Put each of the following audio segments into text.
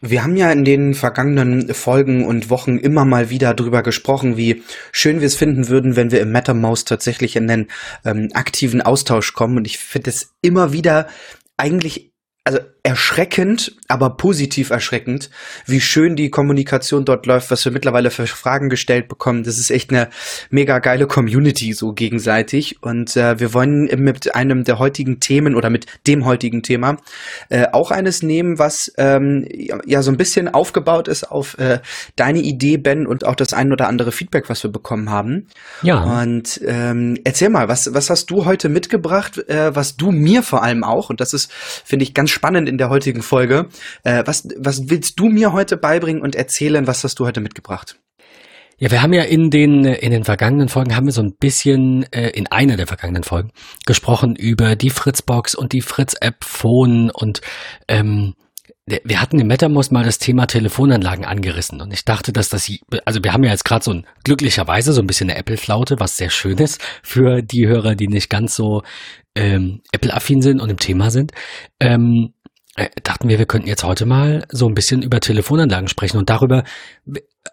Wir haben ja in den vergangenen Folgen und Wochen immer mal wieder drüber gesprochen, wie schön wir es finden würden, wenn wir im MetaMouse tatsächlich in den ähm, aktiven Austausch kommen. Und ich finde es immer wieder eigentlich also erschreckend, aber positiv erschreckend, wie schön die Kommunikation dort läuft, was wir mittlerweile für Fragen gestellt bekommen. Das ist echt eine mega geile Community so gegenseitig. Und äh, wir wollen mit einem der heutigen Themen oder mit dem heutigen Thema äh, auch eines nehmen, was ähm, ja so ein bisschen aufgebaut ist auf äh, deine Idee, Ben, und auch das ein oder andere Feedback, was wir bekommen haben. Ja. Und ähm, erzähl mal, was, was hast du heute mitgebracht, äh, was du mir vor allem auch, und das ist, finde ich, ganz spannend in der heutigen Folge. Äh, was, was willst du mir heute beibringen und erzählen? Was hast du heute mitgebracht? Ja, wir haben ja in den in den vergangenen Folgen haben wir so ein bisschen äh, in einer der vergangenen Folgen gesprochen über die Fritzbox und die Fritz App Phone und ähm, wir hatten im MetaMost mal das Thema Telefonanlagen angerissen und ich dachte, dass das, also wir haben ja jetzt gerade so ein, glücklicherweise so ein bisschen eine Apple-Flaute, was sehr schön ist für die Hörer, die nicht ganz so ähm, Apple-affin sind und im Thema sind. Ähm, äh, dachten wir, wir könnten jetzt heute mal so ein bisschen über Telefonanlagen sprechen und darüber,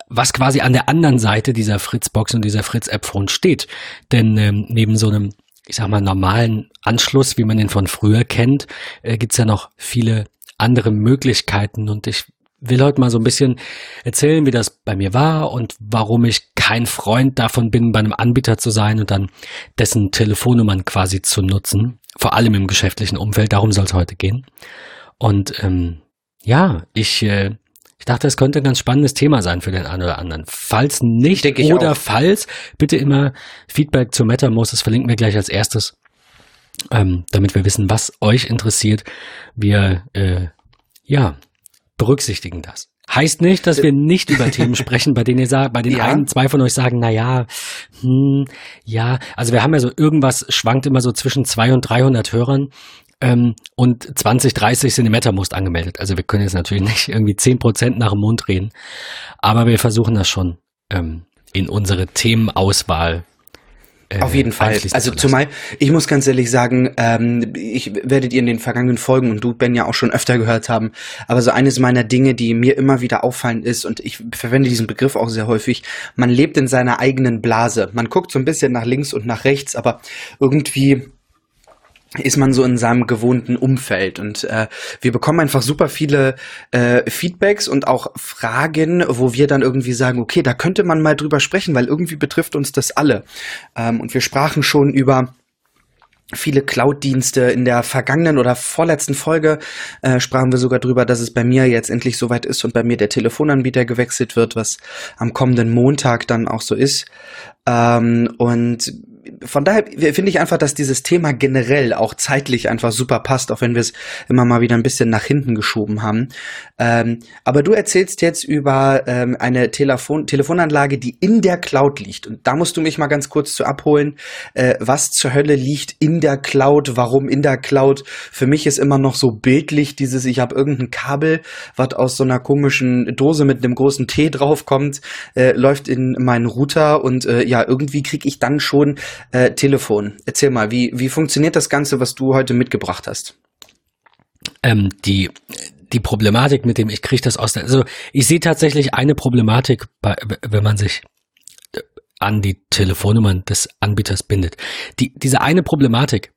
was quasi an der anderen Seite dieser Fritzbox und dieser Fritz-App-Phone steht. Denn ähm, neben so einem, ich sag mal, normalen Anschluss, wie man den von früher kennt, äh, gibt's ja noch viele andere Möglichkeiten und ich will heute mal so ein bisschen erzählen, wie das bei mir war und warum ich kein Freund davon bin, bei einem Anbieter zu sein und dann dessen Telefonnummern quasi zu nutzen, vor allem im geschäftlichen Umfeld. Darum soll es heute gehen. Und ähm, ja, ich, äh, ich dachte, es könnte ein ganz spannendes Thema sein für den einen oder anderen. Falls nicht oder auch. falls, bitte immer Feedback zu MetaMost, das verlinken wir gleich als erstes ähm, damit wir wissen, was euch interessiert. Wir äh, ja berücksichtigen das. Heißt nicht, dass wir nicht über Themen sprechen, bei denen ihr sagt, bei den ja. einen, zwei von euch sagen, na ja, hm, ja, also wir haben ja so irgendwas schwankt immer so zwischen zwei und 300 Hörern. Ähm, und 20, 30 sind im MetaMost angemeldet. Also wir können jetzt natürlich nicht irgendwie 10 Prozent nach dem Mund reden. Aber wir versuchen das schon ähm, in unsere Themenauswahl äh, Auf jeden Fall. Also zumal, ich muss ganz ehrlich sagen, ähm, ich werdet ihr in den vergangenen Folgen und du, Ben, ja auch schon öfter gehört haben, aber so eines meiner Dinge, die mir immer wieder auffallen ist, und ich verwende diesen Begriff auch sehr häufig, man lebt in seiner eigenen Blase. Man guckt so ein bisschen nach links und nach rechts, aber irgendwie ist man so in seinem gewohnten Umfeld. Und äh, wir bekommen einfach super viele äh, Feedbacks und auch Fragen, wo wir dann irgendwie sagen, okay, da könnte man mal drüber sprechen, weil irgendwie betrifft uns das alle. Ähm, und wir sprachen schon über viele Cloud-Dienste. In der vergangenen oder vorletzten Folge äh, sprachen wir sogar drüber, dass es bei mir jetzt endlich soweit ist und bei mir der Telefonanbieter gewechselt wird, was am kommenden Montag dann auch so ist. Ähm, und von daher finde ich einfach, dass dieses Thema generell auch zeitlich einfach super passt, auch wenn wir es immer mal wieder ein bisschen nach hinten geschoben haben. Ähm, aber du erzählst jetzt über ähm, eine Telefon Telefonanlage, die in der Cloud liegt. Und da musst du mich mal ganz kurz zu abholen. Äh, was zur Hölle liegt in der Cloud? Warum in der Cloud? Für mich ist immer noch so bildlich dieses, ich habe irgendein Kabel, was aus so einer komischen Dose mit einem großen T draufkommt, äh, läuft in meinen Router und äh, ja, irgendwie kriege ich dann schon äh, Telefon. Erzähl mal, wie, wie funktioniert das Ganze, was du heute mitgebracht hast? Ähm, die, die Problematik mit dem, ich kriege das aus der, also ich sehe tatsächlich eine Problematik, bei, wenn man sich äh, an die Telefonnummern des Anbieters bindet. Die, diese eine Problematik,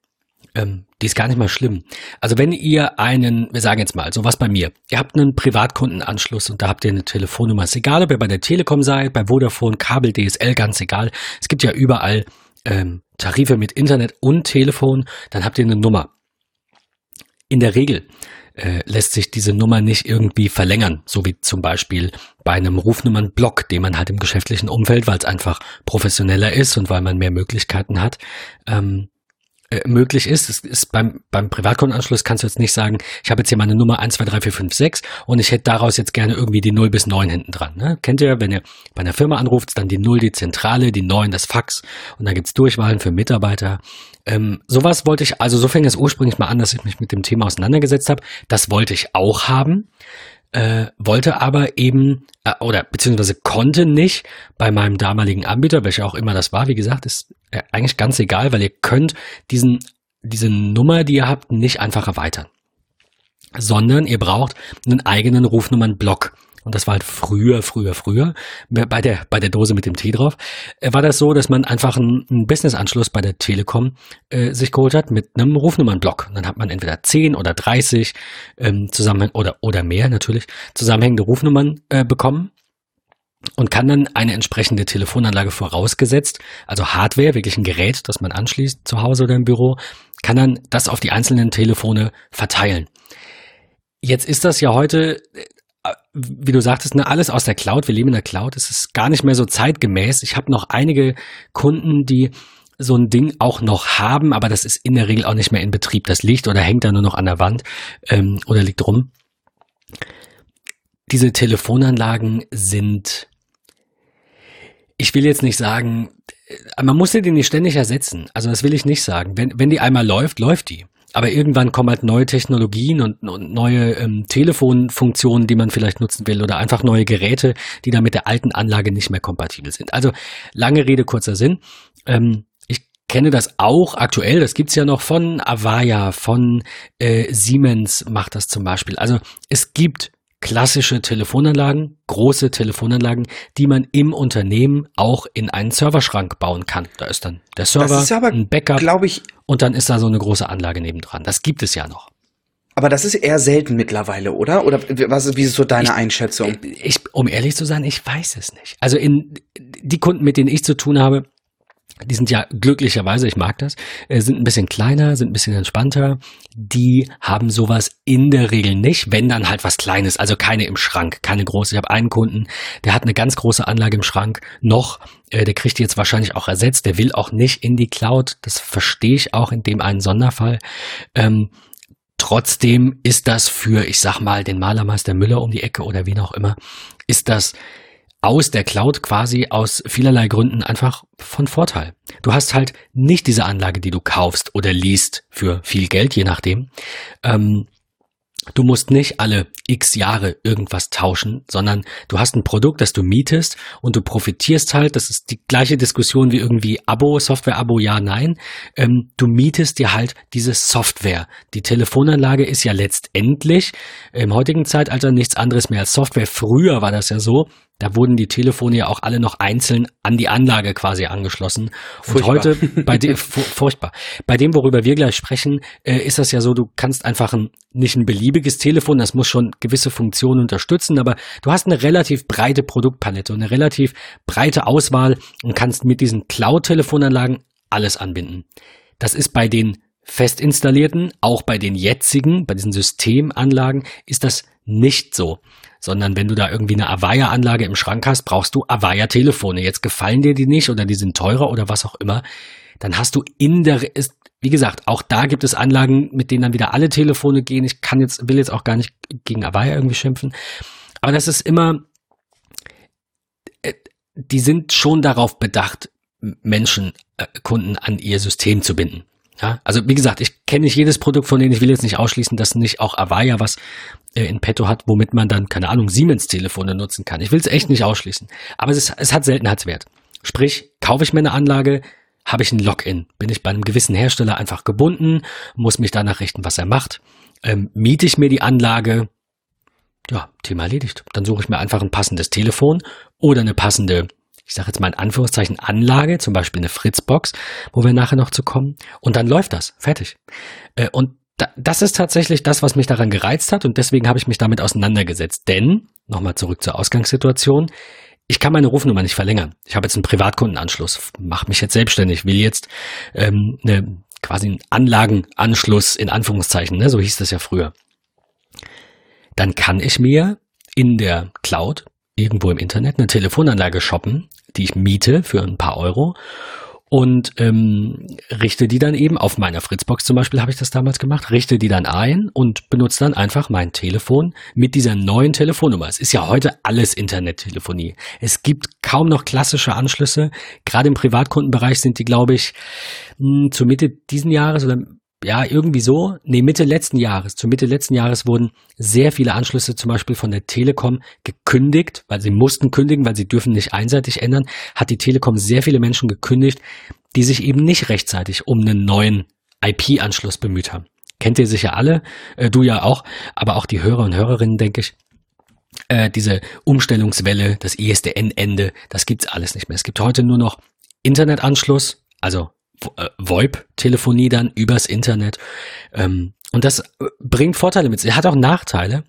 ähm, die ist gar nicht mal schlimm. Also wenn ihr einen, wir sagen jetzt mal, so was bei mir, ihr habt einen Privatkundenanschluss und da habt ihr eine Telefonnummer. Ist egal, ob ihr bei der Telekom seid, bei Vodafone, Kabel, DSL, ganz egal. Es gibt ja überall ähm, Tarife mit Internet und Telefon, dann habt ihr eine Nummer. In der Regel äh, lässt sich diese Nummer nicht irgendwie verlängern, so wie zum Beispiel bei einem Rufnummernblock, den man halt im geschäftlichen Umfeld, weil es einfach professioneller ist und weil man mehr Möglichkeiten hat, ähm, äh, möglich ist. Es ist beim, beim Privatkontenanschluss kannst du jetzt nicht sagen, ich habe jetzt hier meine Nummer 1, 2, 3, 4, 5, 6 und ich hätte daraus jetzt gerne irgendwie die 0 bis 9 hinten dran. Ne? Kennt ihr, wenn ihr bei einer Firma anruft, dann die 0 die Zentrale, die 9 das Fax und dann gibt's Durchwahlen für Mitarbeiter. Ähm, sowas wollte ich, also so fing es ursprünglich mal an, dass ich mich mit dem Thema auseinandergesetzt habe. Das wollte ich auch haben äh, wollte aber eben äh, oder beziehungsweise konnte nicht bei meinem damaligen Anbieter, welcher auch immer das war, wie gesagt, ist äh, eigentlich ganz egal, weil ihr könnt diesen diese Nummer, die ihr habt, nicht einfach erweitern. sondern ihr braucht einen eigenen Rufnummernblock. Und das war halt früher, früher, früher, bei der, bei der Dose mit dem T drauf, äh, war das so, dass man einfach einen, einen Business-Anschluss bei der Telekom äh, sich geholt hat mit einem Rufnummernblock. Dann hat man entweder 10 oder 30 ähm, zusammen oder, oder mehr natürlich zusammenhängende Rufnummern äh, bekommen und kann dann eine entsprechende Telefonanlage vorausgesetzt, also Hardware, wirklich ein Gerät, das man anschließt zu Hause oder im Büro, kann dann das auf die einzelnen Telefone verteilen. Jetzt ist das ja heute, äh, wie du sagtest, ne, alles aus der Cloud. Wir leben in der Cloud. Es ist gar nicht mehr so zeitgemäß. Ich habe noch einige Kunden, die so ein Ding auch noch haben, aber das ist in der Regel auch nicht mehr in Betrieb. Das liegt oder hängt da nur noch an der Wand ähm, oder liegt rum. Diese Telefonanlagen sind ich will jetzt nicht sagen, man muss die nicht ständig ersetzen. Also das will ich nicht sagen. Wenn, wenn die einmal läuft, läuft die. Aber irgendwann kommen halt neue Technologien und, und neue ähm, Telefonfunktionen, die man vielleicht nutzen will oder einfach neue Geräte, die dann mit der alten Anlage nicht mehr kompatibel sind. Also lange Rede, kurzer Sinn. Ähm, ich kenne das auch aktuell, das gibt's ja noch von Avaya, von äh, Siemens macht das zum Beispiel. Also es gibt klassische Telefonanlagen, große Telefonanlagen, die man im Unternehmen auch in einen Serverschrank bauen kann. Da ist dann der Server, aber, ein Backup glaube ich, und dann ist da so eine große Anlage nebendran. Das gibt es ja noch. Aber das ist eher selten mittlerweile, oder? Oder was, wie ist so deine ich, Einschätzung? Ich, um ehrlich zu sein, ich weiß es nicht. Also in die Kunden, mit denen ich zu tun habe, die sind ja glücklicherweise, ich mag das, äh, sind ein bisschen kleiner, sind ein bisschen entspannter. Die haben sowas in der Regel nicht, wenn dann halt was Kleines, also keine im Schrank, keine große. Ich habe einen Kunden, der hat eine ganz große Anlage im Schrank noch, äh, der kriegt die jetzt wahrscheinlich auch ersetzt, der will auch nicht in die Cloud, das verstehe ich auch in dem einen Sonderfall. Ähm, trotzdem ist das für, ich sag mal, den Malermeister Müller um die Ecke oder wen auch immer, ist das aus der Cloud quasi aus vielerlei Gründen einfach von Vorteil. Du hast halt nicht diese Anlage, die du kaufst oder liest für viel Geld, je nachdem. Ähm, Du musst nicht alle x Jahre irgendwas tauschen, sondern du hast ein Produkt, das du mietest und du profitierst halt, das ist die gleiche Diskussion wie irgendwie Abo, Software-Abo, ja, nein. Ähm, du mietest dir halt diese Software. Die Telefonanlage ist ja letztendlich im heutigen Zeitalter nichts anderes mehr als Software. Früher war das ja so, da wurden die Telefone ja auch alle noch einzeln an die Anlage quasi angeschlossen. Und heute bei dem furchtbar. Bei dem, worüber wir gleich sprechen, äh, ist das ja so, du kannst einfach ein nicht ein beliebiges Telefon, das muss schon gewisse Funktionen unterstützen, aber du hast eine relativ breite Produktpalette und eine relativ breite Auswahl und kannst mit diesen Cloud-Telefonanlagen alles anbinden. Das ist bei den fest installierten, auch bei den jetzigen, bei diesen Systemanlagen, ist das nicht so sondern wenn du da irgendwie eine Avaya-Anlage im Schrank hast, brauchst du Avaya-Telefone. Jetzt gefallen dir die nicht oder die sind teurer oder was auch immer, dann hast du in der, ist, wie gesagt, auch da gibt es Anlagen, mit denen dann wieder alle Telefone gehen. Ich kann jetzt, will jetzt auch gar nicht gegen Avaya irgendwie schimpfen. Aber das ist immer, äh, die sind schon darauf bedacht, Menschen, äh, Kunden an ihr System zu binden. Ja, also wie gesagt, ich kenne nicht jedes Produkt von denen, ich will jetzt nicht ausschließen, dass nicht auch Avaya was äh, in petto hat, womit man dann, keine Ahnung, Siemens-Telefone nutzen kann. Ich will es echt nicht ausschließen. Aber es, ist, es hat Seltenheitswert. Sprich, kaufe ich mir eine Anlage, habe ich ein Login. Bin ich bei einem gewissen Hersteller einfach gebunden, muss mich danach richten, was er macht. Ähm, miete ich mir die Anlage, ja, Thema erledigt. Dann suche ich mir einfach ein passendes Telefon oder eine passende ich sage jetzt mal in Anführungszeichen Anlage, zum Beispiel eine Fritzbox, wo wir nachher noch zu kommen. Und dann läuft das. Fertig. Äh, und das ist tatsächlich das, was mich daran gereizt hat und deswegen habe ich mich damit auseinandergesetzt. Denn, nochmal zurück zur Ausgangssituation, ich kann meine Rufnummer nicht verlängern. Ich habe jetzt einen Privatkundenanschluss, mache mich jetzt selbstständig, will jetzt ähm, eine, quasi einen Anlagenanschluss in Anführungszeichen, ne? so hieß das ja früher. Dann kann ich mir in der Cloud irgendwo im Internet eine Telefonanlage shoppen, die ich miete für ein paar Euro und ähm, richte die dann eben auf meiner Fritzbox zum Beispiel habe ich das damals gemacht, richte die dann ein und benutze dann einfach mein Telefon mit dieser neuen Telefonnummer. Es ist ja heute alles Internettelefonie. Es gibt kaum noch klassische Anschlüsse. Gerade im Privatkundenbereich sind die, glaube ich, hm, zur Mitte diesen Jahres oder ja, irgendwie so, nee, Mitte letzten Jahres, zur Mitte letzten Jahres wurden sehr viele Anschlüsse zum Beispiel von der Telekom gekündigt, weil sie mussten kündigen, weil sie dürfen nicht einseitig ändern, hat die Telekom sehr viele Menschen gekündigt, die sich eben nicht rechtzeitig um einen neuen IP-Anschluss bemüht haben. kennt ihr sicher alle, äh, du ja auch, aber auch die Hörer und Hörerinnen, denke ich. Äh, diese Umstellungswelle, das ISDN-Ende, das gibt's alles nicht mehr. Es gibt heute nur noch Internetanschluss, also äh, VoIP-Telefonie dann übers Internet. Ähm, und das äh, bringt Vorteile mit sich. Hat auch Nachteile.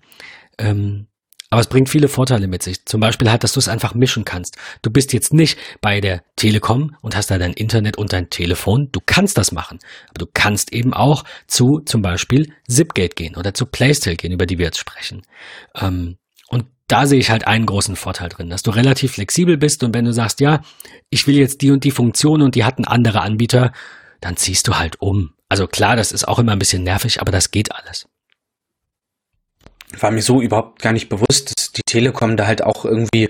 Ähm, aber es bringt viele Vorteile mit sich. Zum Beispiel halt, dass du es einfach mischen kannst. Du bist jetzt nicht bei der Telekom und hast da dein Internet und dein Telefon. Du kannst das machen. Aber du kannst eben auch zu zum Beispiel Zipgate gehen oder zu Playstyle gehen, über die wir jetzt sprechen. Ähm, da sehe ich halt einen großen Vorteil drin, dass du relativ flexibel bist und wenn du sagst, ja, ich will jetzt die und die Funktion und die hat ein anderer Anbieter, dann ziehst du halt um. Also klar, das ist auch immer ein bisschen nervig, aber das geht alles war mir so überhaupt gar nicht bewusst, dass die Telekom da halt auch irgendwie,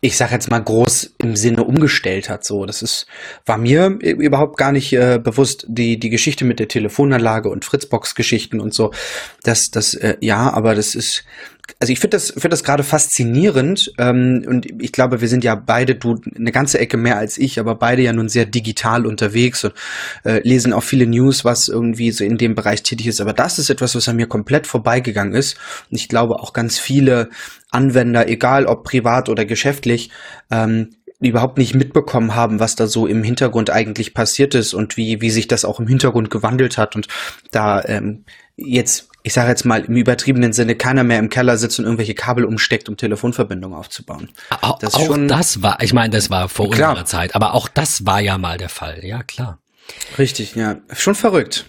ich sag jetzt mal groß im Sinne umgestellt hat. So, das ist, war mir überhaupt gar nicht äh, bewusst. Die die Geschichte mit der Telefonanlage und Fritzbox-Geschichten und so, das das äh, ja, aber das ist also ich finde das, finde das gerade faszinierend ähm, und ich glaube, wir sind ja beide, du eine ganze Ecke mehr als ich, aber beide ja nun sehr digital unterwegs und äh, lesen auch viele News, was irgendwie so in dem Bereich tätig ist. Aber das ist etwas, was an mir komplett vorbeigegangen ist. Und ich glaube auch ganz viele Anwender, egal ob privat oder geschäftlich, ähm, überhaupt nicht mitbekommen haben, was da so im Hintergrund eigentlich passiert ist und wie, wie sich das auch im Hintergrund gewandelt hat. Und da ähm, jetzt ich sage jetzt mal im übertriebenen Sinne, keiner mehr im Keller sitzt und irgendwelche Kabel umsteckt, um Telefonverbindungen aufzubauen. Das auch das war, ich meine, das war vor klar. unserer Zeit, aber auch das war ja mal der Fall, ja klar. Richtig, ja, schon verrückt.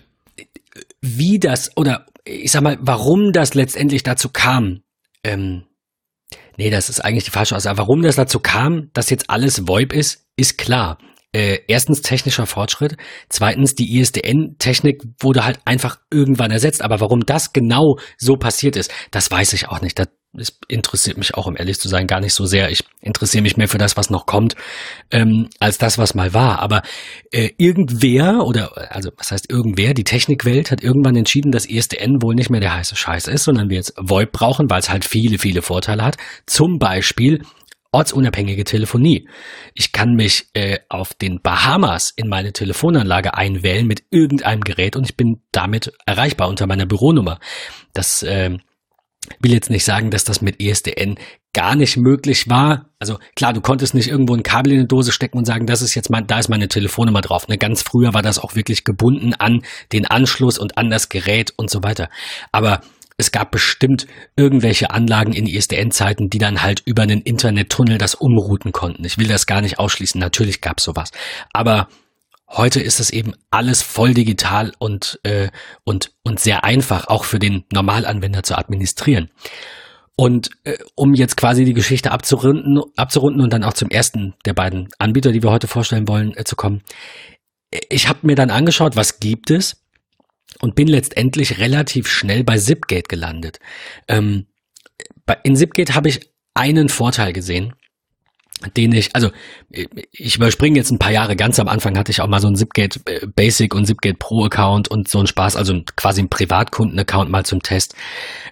Wie das, oder ich sag mal, warum das letztendlich dazu kam, ähm, nee, das ist eigentlich die falsche Aussage. Warum das dazu kam, dass jetzt alles VoIP ist, ist klar äh, erstens technischer Fortschritt, zweitens die ISDN-Technik wurde halt einfach irgendwann ersetzt. Aber warum das genau so passiert ist, das weiß ich auch nicht. Das, das interessiert mich auch, um ehrlich zu sein, gar nicht so sehr. Ich interessiere mich mehr für das, was noch kommt, ähm, als das, was mal war. Aber äh, irgendwer oder also was heißt irgendwer, die Technikwelt hat irgendwann entschieden, dass ISDN wohl nicht mehr der heiße Scheiß ist, sondern wir jetzt VoIP brauchen, weil es halt viele, viele Vorteile hat. Zum Beispiel ortsunabhängige Telefonie. Ich kann mich äh, auf den Bahamas in meine Telefonanlage einwählen mit irgendeinem Gerät und ich bin damit erreichbar unter meiner Büronummer. Das äh, will jetzt nicht sagen, dass das mit ESDN gar nicht möglich war. Also klar, du konntest nicht irgendwo ein Kabel in eine Dose stecken und sagen, das ist jetzt mein, da ist meine Telefonnummer drauf. Ne, ganz früher war das auch wirklich gebunden an den Anschluss und an das Gerät und so weiter. Aber es gab bestimmt irgendwelche Anlagen in ISDN-Zeiten, die dann halt über einen Internettunnel das umrouten konnten. Ich will das gar nicht ausschließen. Natürlich gab es sowas. Aber heute ist es eben alles voll digital und, äh, und, und sehr einfach, auch für den Normalanwender zu administrieren. Und äh, um jetzt quasi die Geschichte abzurunden, abzurunden und dann auch zum ersten der beiden Anbieter, die wir heute vorstellen wollen, äh, zu kommen. Ich habe mir dann angeschaut, was gibt es und bin letztendlich relativ schnell bei Zipgate gelandet. Ähm, in Zipgate habe ich einen Vorteil gesehen, den ich, also ich überspringe jetzt ein paar Jahre, ganz am Anfang hatte ich auch mal so ein Zipgate äh, Basic und Zipgate Pro Account und so ein Spaß, also quasi ein Privatkunden-Account mal zum Test.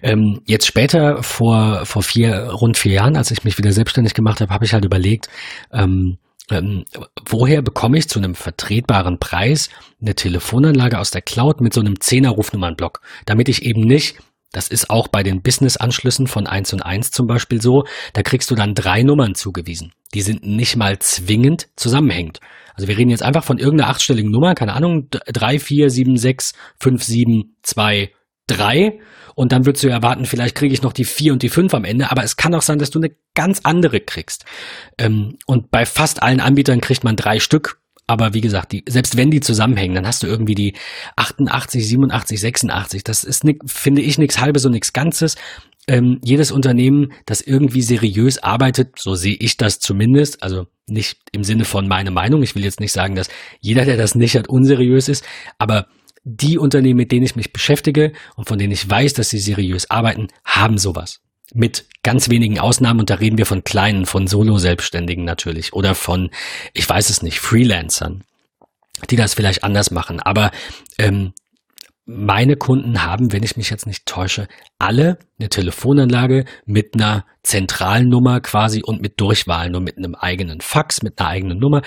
Ähm, jetzt später, vor, vor vier, rund vier Jahren, als ich mich wieder selbstständig gemacht habe, habe ich halt überlegt, ähm, ähm, woher bekomme ich zu einem vertretbaren Preis eine Telefonanlage aus der Cloud mit so einem 10er Rufnummernblock, damit ich eben nicht das ist auch bei den Business-Anschlüssen von 1 und 1 zum Beispiel so. Da kriegst du dann drei Nummern zugewiesen. Die sind nicht mal zwingend zusammenhängend. Also wir reden jetzt einfach von irgendeiner achtstelligen Nummer, keine Ahnung, 3, 4, 7, 6, 5, 7, 2, 3 und dann würdest du erwarten, vielleicht kriege ich noch die 4 und die 5 am Ende, aber es kann auch sein, dass du eine ganz andere kriegst. Ähm, und bei fast allen Anbietern kriegt man drei Stück, aber wie gesagt, die, selbst wenn die zusammenhängen, dann hast du irgendwie die 88, 87, 86. Das ist, finde ich, nichts Halbes und nichts Ganzes. Ähm, jedes Unternehmen, das irgendwie seriös arbeitet, so sehe ich das zumindest, also nicht im Sinne von meine Meinung. Ich will jetzt nicht sagen, dass jeder, der das nicht hat, unseriös ist, aber die Unternehmen, mit denen ich mich beschäftige und von denen ich weiß, dass sie seriös arbeiten, haben sowas. Mit ganz wenigen Ausnahmen, und da reden wir von kleinen, von Solo-Selbstständigen natürlich oder von, ich weiß es nicht, Freelancern, die das vielleicht anders machen. Aber ähm, meine Kunden haben, wenn ich mich jetzt nicht täusche, alle eine Telefonanlage mit einer zentralen Nummer quasi und mit Durchwahlen und mit einem eigenen Fax, mit einer eigenen Nummer.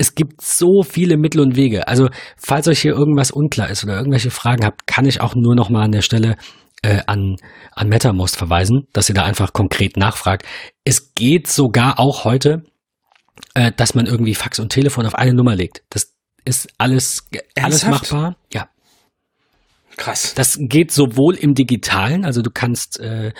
Es gibt so viele Mittel und Wege. Also, falls euch hier irgendwas unklar ist oder irgendwelche Fragen habt, kann ich auch nur noch mal an der Stelle äh, an, an MetaMost verweisen, dass ihr da einfach konkret nachfragt. Es geht sogar auch heute, äh, dass man irgendwie Fax und Telefon auf eine Nummer legt. Das ist alles, alles machbar. Ja. Krass. Das geht sowohl im Digitalen, also du kannst, äh,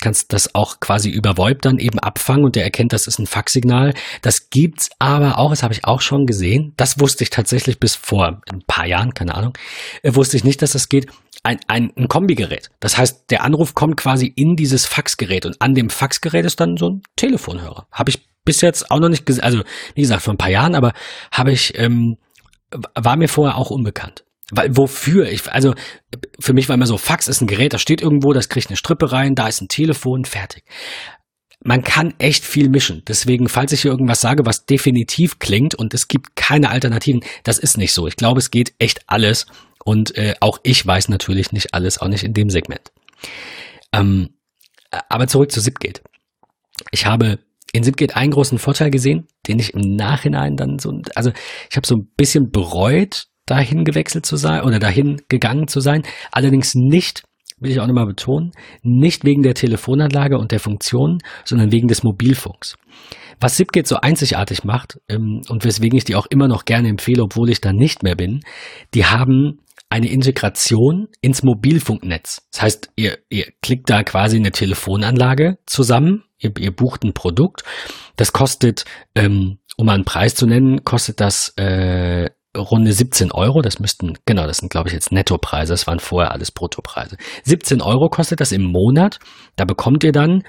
kannst das auch quasi über VoIP dann eben abfangen und der erkennt, das ist ein Faxsignal. Das gibt's aber auch, das habe ich auch schon gesehen. Das wusste ich tatsächlich bis vor ein paar Jahren, keine Ahnung, äh, wusste ich nicht, dass das geht. Ein, ein, ein Kombigerät. Das heißt, der Anruf kommt quasi in dieses Faxgerät und an dem Faxgerät ist dann so ein Telefonhörer. Habe ich bis jetzt auch noch nicht gesehen, also wie gesagt, vor ein paar Jahren, aber habe ich, ähm, war mir vorher auch unbekannt. Weil, wofür? Ich, also, für mich war immer so, Fax ist ein Gerät, das steht irgendwo, das kriegt eine Strippe rein, da ist ein Telefon, fertig. Man kann echt viel mischen. Deswegen, falls ich hier irgendwas sage, was definitiv klingt und es gibt keine Alternativen, das ist nicht so. Ich glaube, es geht echt alles. Und äh, auch ich weiß natürlich nicht alles, auch nicht in dem Segment. Ähm, aber zurück zu Zipgate. Ich habe in Zipgate einen großen Vorteil gesehen, den ich im Nachhinein dann so, also ich habe so ein bisschen bereut, dahin gewechselt zu sein oder dahin gegangen zu sein. Allerdings nicht, will ich auch nochmal betonen, nicht wegen der Telefonanlage und der Funktion, sondern wegen des Mobilfunks. Was Zipgate so einzigartig macht ähm, und weswegen ich die auch immer noch gerne empfehle, obwohl ich da nicht mehr bin, die haben eine Integration ins Mobilfunknetz. Das heißt, ihr, ihr klickt da quasi eine Telefonanlage zusammen, ihr, ihr bucht ein Produkt. Das kostet, ähm, um einen Preis zu nennen, kostet das äh, Runde 17 Euro. Das müssten, genau, das sind, glaube ich, jetzt Nettopreise. Das waren vorher alles Bruttopreise. 17 Euro kostet das im Monat. Da bekommt ihr dann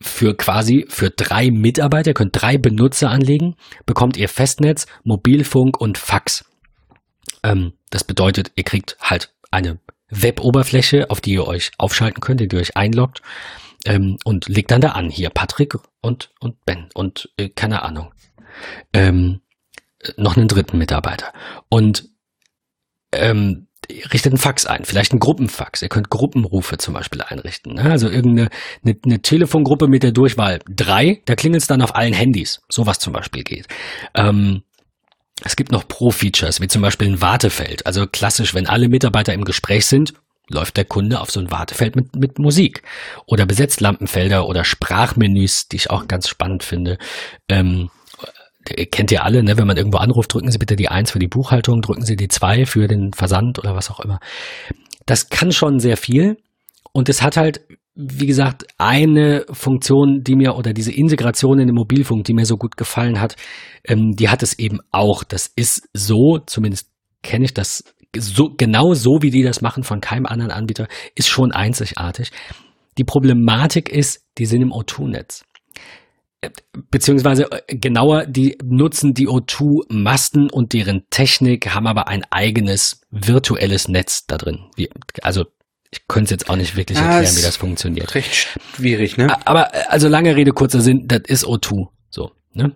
für quasi für drei Mitarbeiter, könnt drei Benutzer anlegen, bekommt ihr Festnetz, Mobilfunk und Fax. Ähm, das bedeutet, ihr kriegt halt eine Web-Oberfläche, auf die ihr euch aufschalten könnt, die ihr euch einloggt ähm, und legt dann da an. Hier Patrick und, und Ben und äh, keine Ahnung. Ähm, noch einen dritten Mitarbeiter. Und ähm, richtet einen Fax ein, vielleicht einen Gruppenfax. Ihr könnt Gruppenrufe zum Beispiel einrichten. Ne? Also irgendeine eine, eine Telefongruppe mit der Durchwahl drei, da klingelt es dann auf allen Handys. Sowas zum Beispiel geht. Ähm, es gibt noch Pro-Features, wie zum Beispiel ein Wartefeld. Also klassisch, wenn alle Mitarbeiter im Gespräch sind, läuft der Kunde auf so ein Wartefeld mit, mit Musik. Oder Besetzlampenfelder oder Sprachmenüs, die ich auch ganz spannend finde. Ähm, kennt ihr alle, ne? wenn man irgendwo anruft, drücken Sie bitte die Eins für die Buchhaltung, drücken Sie die Zwei für den Versand oder was auch immer. Das kann schon sehr viel und es hat halt, wie gesagt, eine Funktion, die mir oder diese Integration in den Mobilfunk, die mir so gut gefallen hat, ähm, die hat es eben auch. Das ist so, zumindest kenne ich das so, genau so, wie die das machen von keinem anderen Anbieter, ist schon einzigartig. Die Problematik ist, die sind im O2-Netz beziehungsweise äh, genauer, die nutzen die O2-Masten und deren Technik, haben aber ein eigenes virtuelles Netz da drin. Wie, also ich könnte es jetzt auch nicht wirklich erklären, ja, wie das funktioniert. Recht schwierig, ne? Aber äh, also lange Rede, kurzer Sinn, das ist O2. So, ne?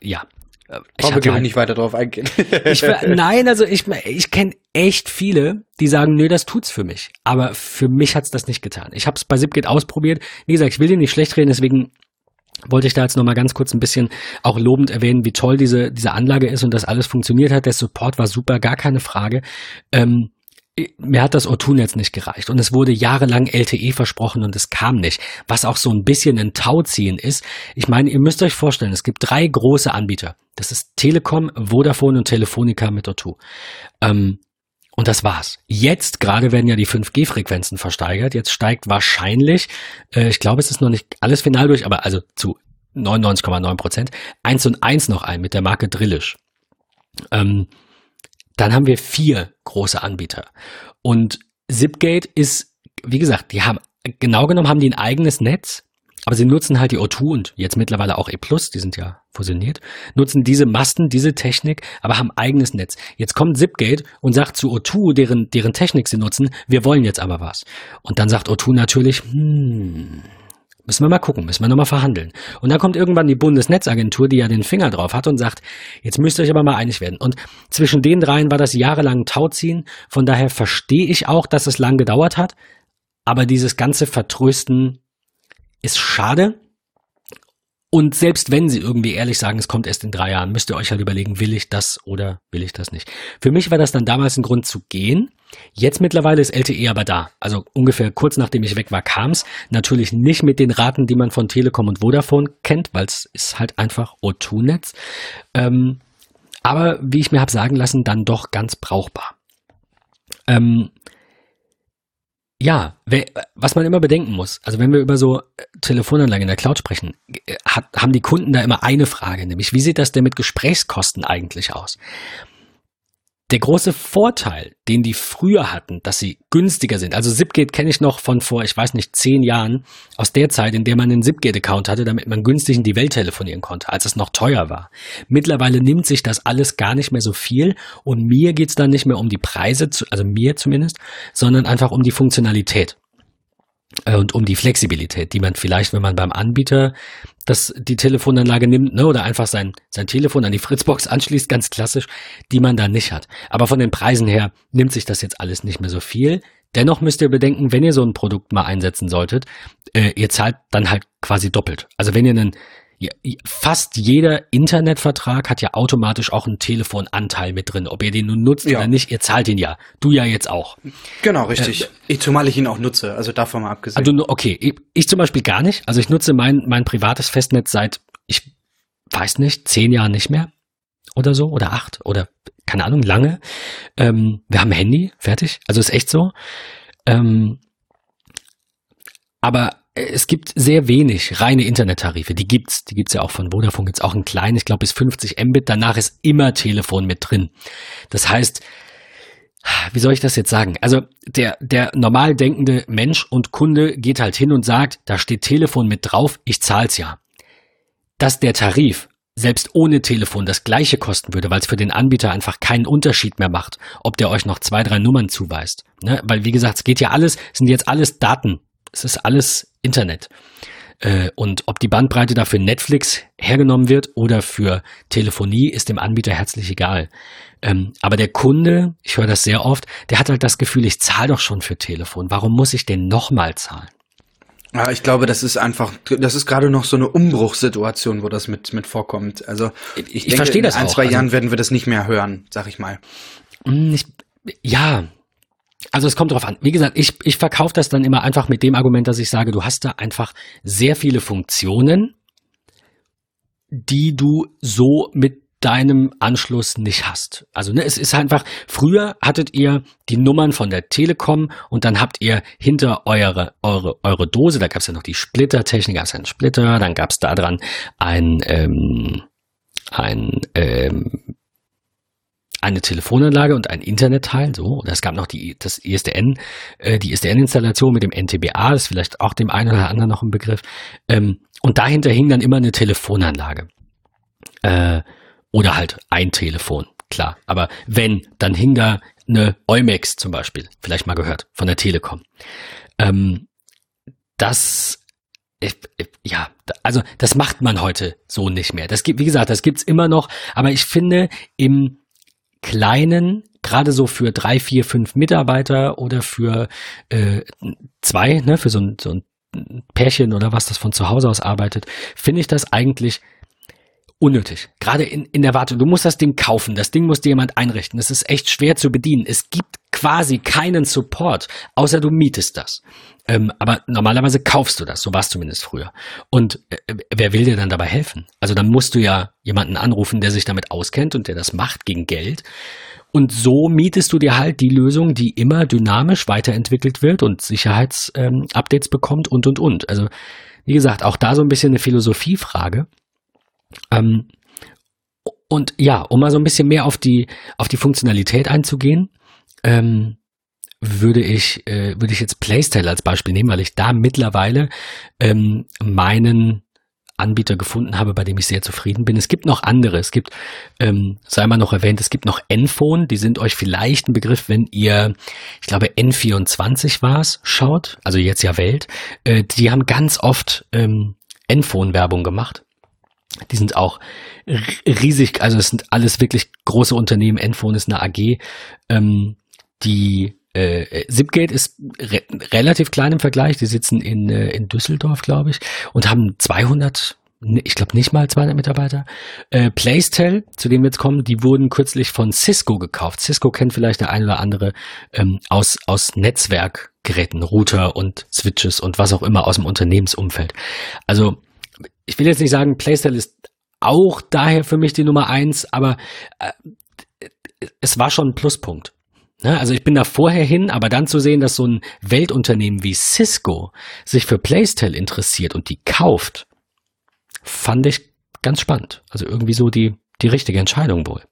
Ja. Ich Brauchen wir halt, nicht weiter drauf eingehen. ich, nein, also ich, ich kenne echt viele, die sagen, nö, das tut's für mich. Aber für mich hat's das nicht getan. Ich habe es bei Zipgate ausprobiert. Wie gesagt, ich will dir nicht schlecht reden, deswegen wollte ich da jetzt nochmal ganz kurz ein bisschen auch lobend erwähnen, wie toll diese, diese Anlage ist und dass alles funktioniert hat. Der Support war super, gar keine Frage. Ähm, mir hat das O2-Netz nicht gereicht und es wurde jahrelang LTE versprochen und es kam nicht, was auch so ein bisschen ein Tauziehen ist. Ich meine, ihr müsst euch vorstellen, es gibt drei große Anbieter. Das ist Telekom, Vodafone und Telefonica mit O2. Ähm, und das war's. Jetzt gerade werden ja die 5G-Frequenzen versteigert. Jetzt steigt wahrscheinlich, äh, ich glaube, es ist noch nicht alles final durch, aber also zu 99,9 Prozent, 1 und 1 noch ein mit der Marke Drillisch. Ähm, dann haben wir vier große Anbieter. Und Zipgate ist, wie gesagt, die haben, genau genommen haben die ein eigenes Netz, aber sie nutzen halt die O2 und jetzt mittlerweile auch E+, die sind ja fusioniert, nutzen diese Masten, diese Technik, aber haben eigenes Netz. Jetzt kommt Zipgate und sagt zu O2, deren, deren Technik sie nutzen, wir wollen jetzt aber was. Und dann sagt O2 natürlich, hm, Müssen wir mal gucken, müssen wir nochmal verhandeln. Und dann kommt irgendwann die Bundesnetzagentur, die ja den Finger drauf hat und sagt, jetzt müsst ihr euch aber mal einig werden. Und zwischen den dreien war das jahrelang Tauziehen. Von daher verstehe ich auch, dass es lang gedauert hat. Aber dieses ganze Vertrösten ist schade. Und selbst wenn sie irgendwie ehrlich sagen, es kommt erst in drei Jahren, müsst ihr euch halt überlegen, will ich das oder will ich das nicht. Für mich war das dann damals ein Grund zu gehen. Jetzt mittlerweile ist LTE aber da. Also ungefähr kurz nachdem ich weg war, kam's. Natürlich nicht mit den Raten, die man von Telekom und Vodafone kennt, weil es ist halt einfach O2-Netz. Ähm, aber wie ich mir habe sagen lassen, dann doch ganz brauchbar. Ähm, ja, was man immer bedenken muss, also wenn wir über so äh, Telefonanlagen in der Cloud sprechen, äh, hat, haben die Kunden da immer eine Frage, nämlich wie sieht das denn mit Gesprächskosten eigentlich aus? Der große Vorteil, den die früher hatten, dass sie günstiger sind. Also Zipgate kenne ich noch von vor, ich weiß nicht, zehn Jahren, aus der Zeit, in der man einen Zipgate-Account hatte, damit man günstig in die Welt telefonieren konnte, als es noch teuer war. Mittlerweile nimmt sich das alles gar nicht mehr so viel und mir geht's dann nicht mehr um die Preise, also mir zumindest, sondern einfach um die Funktionalität. Äh, und um die Flexibilität, die man vielleicht, wenn man beim Anbieter das, die Telefonanlage nimmt, ne, oder einfach sein, sein Telefon an die Fritzbox anschließt, ganz klassisch, die man da nicht hat. Aber von den Preisen her nimmt sich das jetzt alles nicht mehr so viel. Dennoch müsst ihr bedenken, wenn ihr so ein Produkt mal einsetzen solltet, äh, ihr zahlt dann halt quasi doppelt. Also wenn ihr einen ja, fast jeder Internetvertrag hat ja automatisch auch einen Telefonanteil mit drin. Ob ihr den nun nutzt ja. oder nicht, ihr zahlt ihn ja. Du ja jetzt auch. Genau, richtig. Äh, ich, zumal ich ihn auch nutze, also davon mal abgesehen. Also, okay, ich, ich zum Beispiel gar nicht. Also ich nutze mein, mein privates Festnetz seit, ich weiß nicht, zehn Jahren nicht mehr oder so oder acht oder keine Ahnung, lange. Ähm, wir haben ein Handy, fertig. Also ist echt so. Ähm, aber es gibt sehr wenig reine Internettarife. Die gibt's. Die gibt's ja auch von Vodafone. Gibt's auch einen kleinen, ich glaube bis 50 Mbit. Danach ist immer Telefon mit drin. Das heißt, wie soll ich das jetzt sagen? Also der, der normal denkende Mensch und Kunde geht halt hin und sagt, da steht Telefon mit drauf, ich zahl's ja. Dass der Tarif selbst ohne Telefon das gleiche kosten würde, weil es für den Anbieter einfach keinen Unterschied mehr macht, ob der euch noch zwei, drei Nummern zuweist. Ne? Weil wie gesagt, es geht ja alles, sind jetzt alles Daten, es ist alles Internet. Äh, und ob die Bandbreite dafür Netflix hergenommen wird oder für Telefonie, ist dem Anbieter herzlich egal. Ähm, aber der Kunde, ich höre das sehr oft, der hat halt das Gefühl, ich zahle doch schon für Telefon. Warum muss ich denn nochmal zahlen? Ja, ich glaube, das ist einfach, das ist gerade noch so eine Umbruchssituation, wo das mit, mit vorkommt. Also ich, ich, ich verstehe das In ein, auch. zwei also, Jahren werden wir das nicht mehr hören, sag ich mal. Hm, ich, ja, also es kommt drauf an. Wie gesagt, ich, ich verkaufe das dann immer einfach mit dem Argument, dass ich sage, du hast da einfach sehr viele Funktionen, die du so mit deinem Anschluss nicht hast. Also ne, es ist einfach, früher hattet ihr die Nummern von der Telekom und dann habt ihr hinter eure, eure, eure Dose, da gab es ja noch die Splittertechnik, gab es einen Splitter, dann gab es da dran ein, ähm, ein ähm, eine Telefonanlage und ein Internetteil, so. Und es gab noch die, das ISDN, äh, die ISDN-Installation mit dem NTBA, das ist vielleicht auch dem einen oder anderen noch ein Begriff. Ähm, und dahinter hing dann immer eine Telefonanlage. Äh, oder halt ein Telefon, klar. Aber wenn, dann hing da eine Eumex zum Beispiel, vielleicht mal gehört, von der Telekom. Ähm, das ja, also das macht man heute so nicht mehr. Das gibt, wie gesagt, das gibt's immer noch, aber ich finde im kleinen, gerade so für drei, vier, fünf Mitarbeiter oder für äh, zwei, ne, für so ein, so ein Pärchen oder was das von zu Hause aus arbeitet, finde ich das eigentlich unnötig. Gerade in, in der Wartung. Du musst das Ding kaufen. Das Ding muss dir jemand einrichten. Es ist echt schwer zu bedienen. Es gibt quasi keinen Support, außer du mietest das. Ähm, aber normalerweise kaufst du das. So war es zumindest früher. Und äh, wer will dir dann dabei helfen? Also dann musst du ja jemanden anrufen, der sich damit auskennt und der das macht gegen Geld. Und so mietest du dir halt die Lösung, die immer dynamisch weiterentwickelt wird und Sicherheitsupdates ähm, bekommt und, und, und. Also, wie gesagt, auch da so ein bisschen eine Philosophiefrage. Ähm, und ja, um mal so ein bisschen mehr auf die, auf die Funktionalität einzugehen, ähm, würde ich, äh, würde ich jetzt Playstyle als Beispiel nehmen, weil ich da mittlerweile ähm, meinen Anbieter gefunden habe, bei dem ich sehr zufrieden bin. Es gibt noch andere. Es gibt, ähm, sei mal noch erwähnt, es gibt noch Enphone. Die sind euch vielleicht ein Begriff, wenn ihr, ich glaube, N24 war es, schaut. Also jetzt ja Welt. Äh, die haben ganz oft ähm, Enphone-Werbung gemacht. Die sind auch riesig, also es sind alles wirklich große Unternehmen. Enphone ist eine AG, ähm, die äh, Zipgate ist re relativ klein im Vergleich. Die sitzen in, äh, in Düsseldorf, glaube ich, und haben 200 ich glaube nicht mal 200 Mitarbeiter. Äh, Placetel, zu dem wir jetzt kommen, die wurden kürzlich von Cisco gekauft. Cisco kennt vielleicht der ein oder andere ähm, aus, aus Netzwerkgeräten, Router und Switches und was auch immer aus dem Unternehmensumfeld. Also ich will jetzt nicht sagen, Placetel ist auch daher für mich die Nummer eins, aber äh, es war schon ein Pluspunkt. Ne? Also ich bin da vorher hin, aber dann zu sehen, dass so ein Weltunternehmen wie Cisco sich für Placetel interessiert und die kauft, fand ich ganz spannend. Also irgendwie so die, die richtige Entscheidung wohl.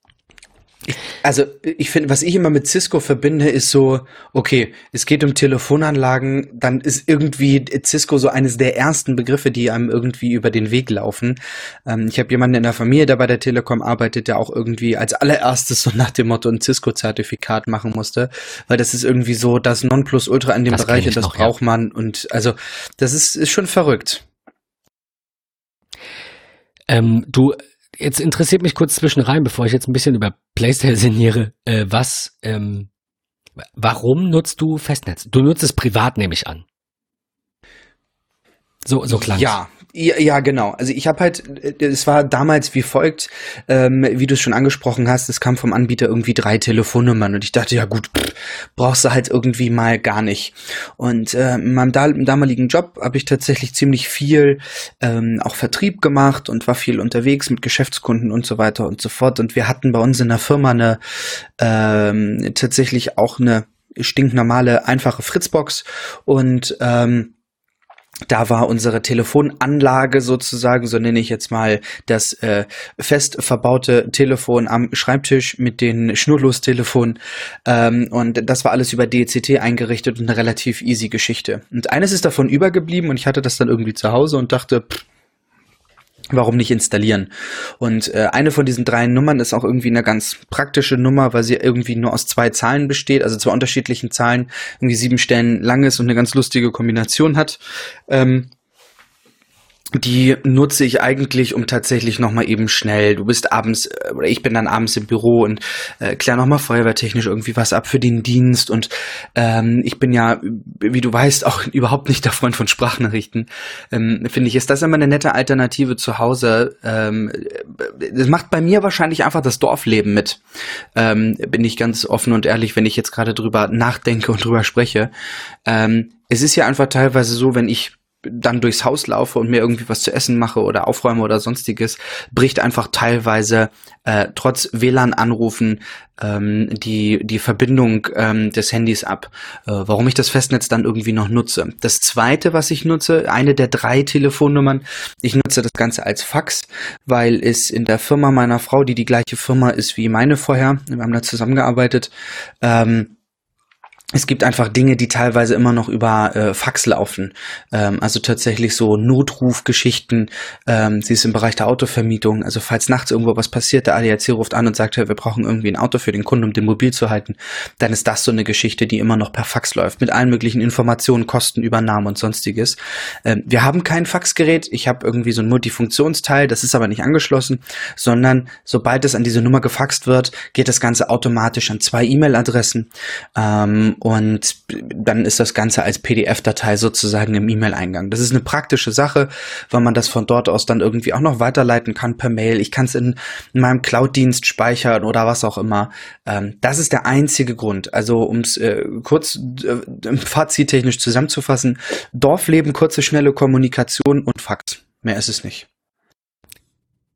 Also ich finde, was ich immer mit Cisco verbinde, ist so, okay, es geht um Telefonanlagen, dann ist irgendwie Cisco so eines der ersten Begriffe, die einem irgendwie über den Weg laufen. Ähm, ich habe jemanden in der Familie, der bei der Telekom arbeitet, der auch irgendwie als allererstes so nach dem Motto ein Cisco-Zertifikat machen musste, weil das ist irgendwie so das Nonplusultra in dem das Bereich und das noch, braucht ja. man und also das ist, ist schon verrückt. Ähm, du Jetzt interessiert mich kurz zwischen rein, bevor ich jetzt ein bisschen über Playstyle sinniere. Äh, was, ähm, warum nutzt du Festnetz? Du nutzt es privat, nehme ich an. So, so klang Ja, ja, ja, genau. Also ich habe halt, äh, es war damals wie folgt, ähm, wie du es schon angesprochen hast, es kam vom Anbieter irgendwie drei Telefonnummern und ich dachte, ja gut, pff, brauchst du halt irgendwie mal gar nicht. Und äh, in meinem da damaligen Job habe ich tatsächlich ziemlich viel ähm, auch Vertrieb gemacht und war viel unterwegs mit Geschäftskunden und so weiter und so fort. Und wir hatten bei uns in der Firma eine ähm, tatsächlich auch eine stinknormale, einfache Fritzbox und ähm, da war unsere Telefonanlage sozusagen, so nenne ich jetzt mal das äh, fest verbaute Telefon am Schreibtisch mit den Schnurlostelefonen. Ähm, und das war alles über DCT eingerichtet und eine relativ easy Geschichte. Und eines ist davon übergeblieben und ich hatte das dann irgendwie zu Hause und dachte, pff, warum nicht installieren? Und äh, eine von diesen drei Nummern ist auch irgendwie eine ganz praktische Nummer, weil sie irgendwie nur aus zwei Zahlen besteht, also zwei unterschiedlichen Zahlen, irgendwie sieben Stellen lang ist und eine ganz lustige Kombination hat. Ähm, die nutze ich eigentlich, um tatsächlich nochmal eben schnell, du bist abends, äh, oder ich bin dann abends im Büro und äh, klär nochmal feuerwehrtechnisch irgendwie was ab für den Dienst und ähm, ich bin ja, wie du weißt, auch überhaupt nicht der Freund von Sprachnachrichten. Ähm, Finde ich, ist das immer eine nette Alternative zu Hause. Ähm, das macht bei mir wahrscheinlich einfach das Dorfleben mit. Ähm, bin ich ganz offen und ehrlich, wenn ich jetzt gerade drüber nachdenke und drüber spreche. Ähm, es ist ja einfach teilweise so, wenn ich dann durchs Haus laufe und mir irgendwie was zu essen mache oder aufräume oder sonstiges, bricht einfach teilweise äh, trotz WLAN-Anrufen ähm, die, die Verbindung ähm, des Handys ab. Äh, warum ich das Festnetz dann irgendwie noch nutze. Das zweite, was ich nutze, eine der drei Telefonnummern, ich nutze das Ganze als Fax, weil es in der Firma meiner Frau, die die gleiche Firma ist wie meine vorher, wir haben da zusammengearbeitet, ähm, es gibt einfach Dinge, die teilweise immer noch über äh, Fax laufen. Ähm, also tatsächlich so Notrufgeschichten. Ähm, sie ist im Bereich der Autovermietung. Also falls nachts irgendwo was passiert, der ADAC ruft an und sagt, hey, wir brauchen irgendwie ein Auto für den Kunden, um den mobil zu halten, dann ist das so eine Geschichte, die immer noch per Fax läuft. Mit allen möglichen Informationen, Kostenübernahmen und sonstiges. Ähm, wir haben kein Faxgerät. Ich habe irgendwie so ein Multifunktionsteil. Das ist aber nicht angeschlossen, sondern sobald es an diese Nummer gefaxt wird, geht das Ganze automatisch an zwei E-Mail-Adressen. Ähm, und dann ist das Ganze als PDF-Datei sozusagen im E-Mail-Eingang. Das ist eine praktische Sache, weil man das von dort aus dann irgendwie auch noch weiterleiten kann per Mail. Ich kann es in, in, meinem Cloud-Dienst speichern oder was auch immer. Ähm, das ist der einzige Grund. Also um es äh, kurz äh, fazittechnisch zusammenzufassen, Dorfleben, kurze, schnelle Kommunikation und Fax. Mehr ist es nicht.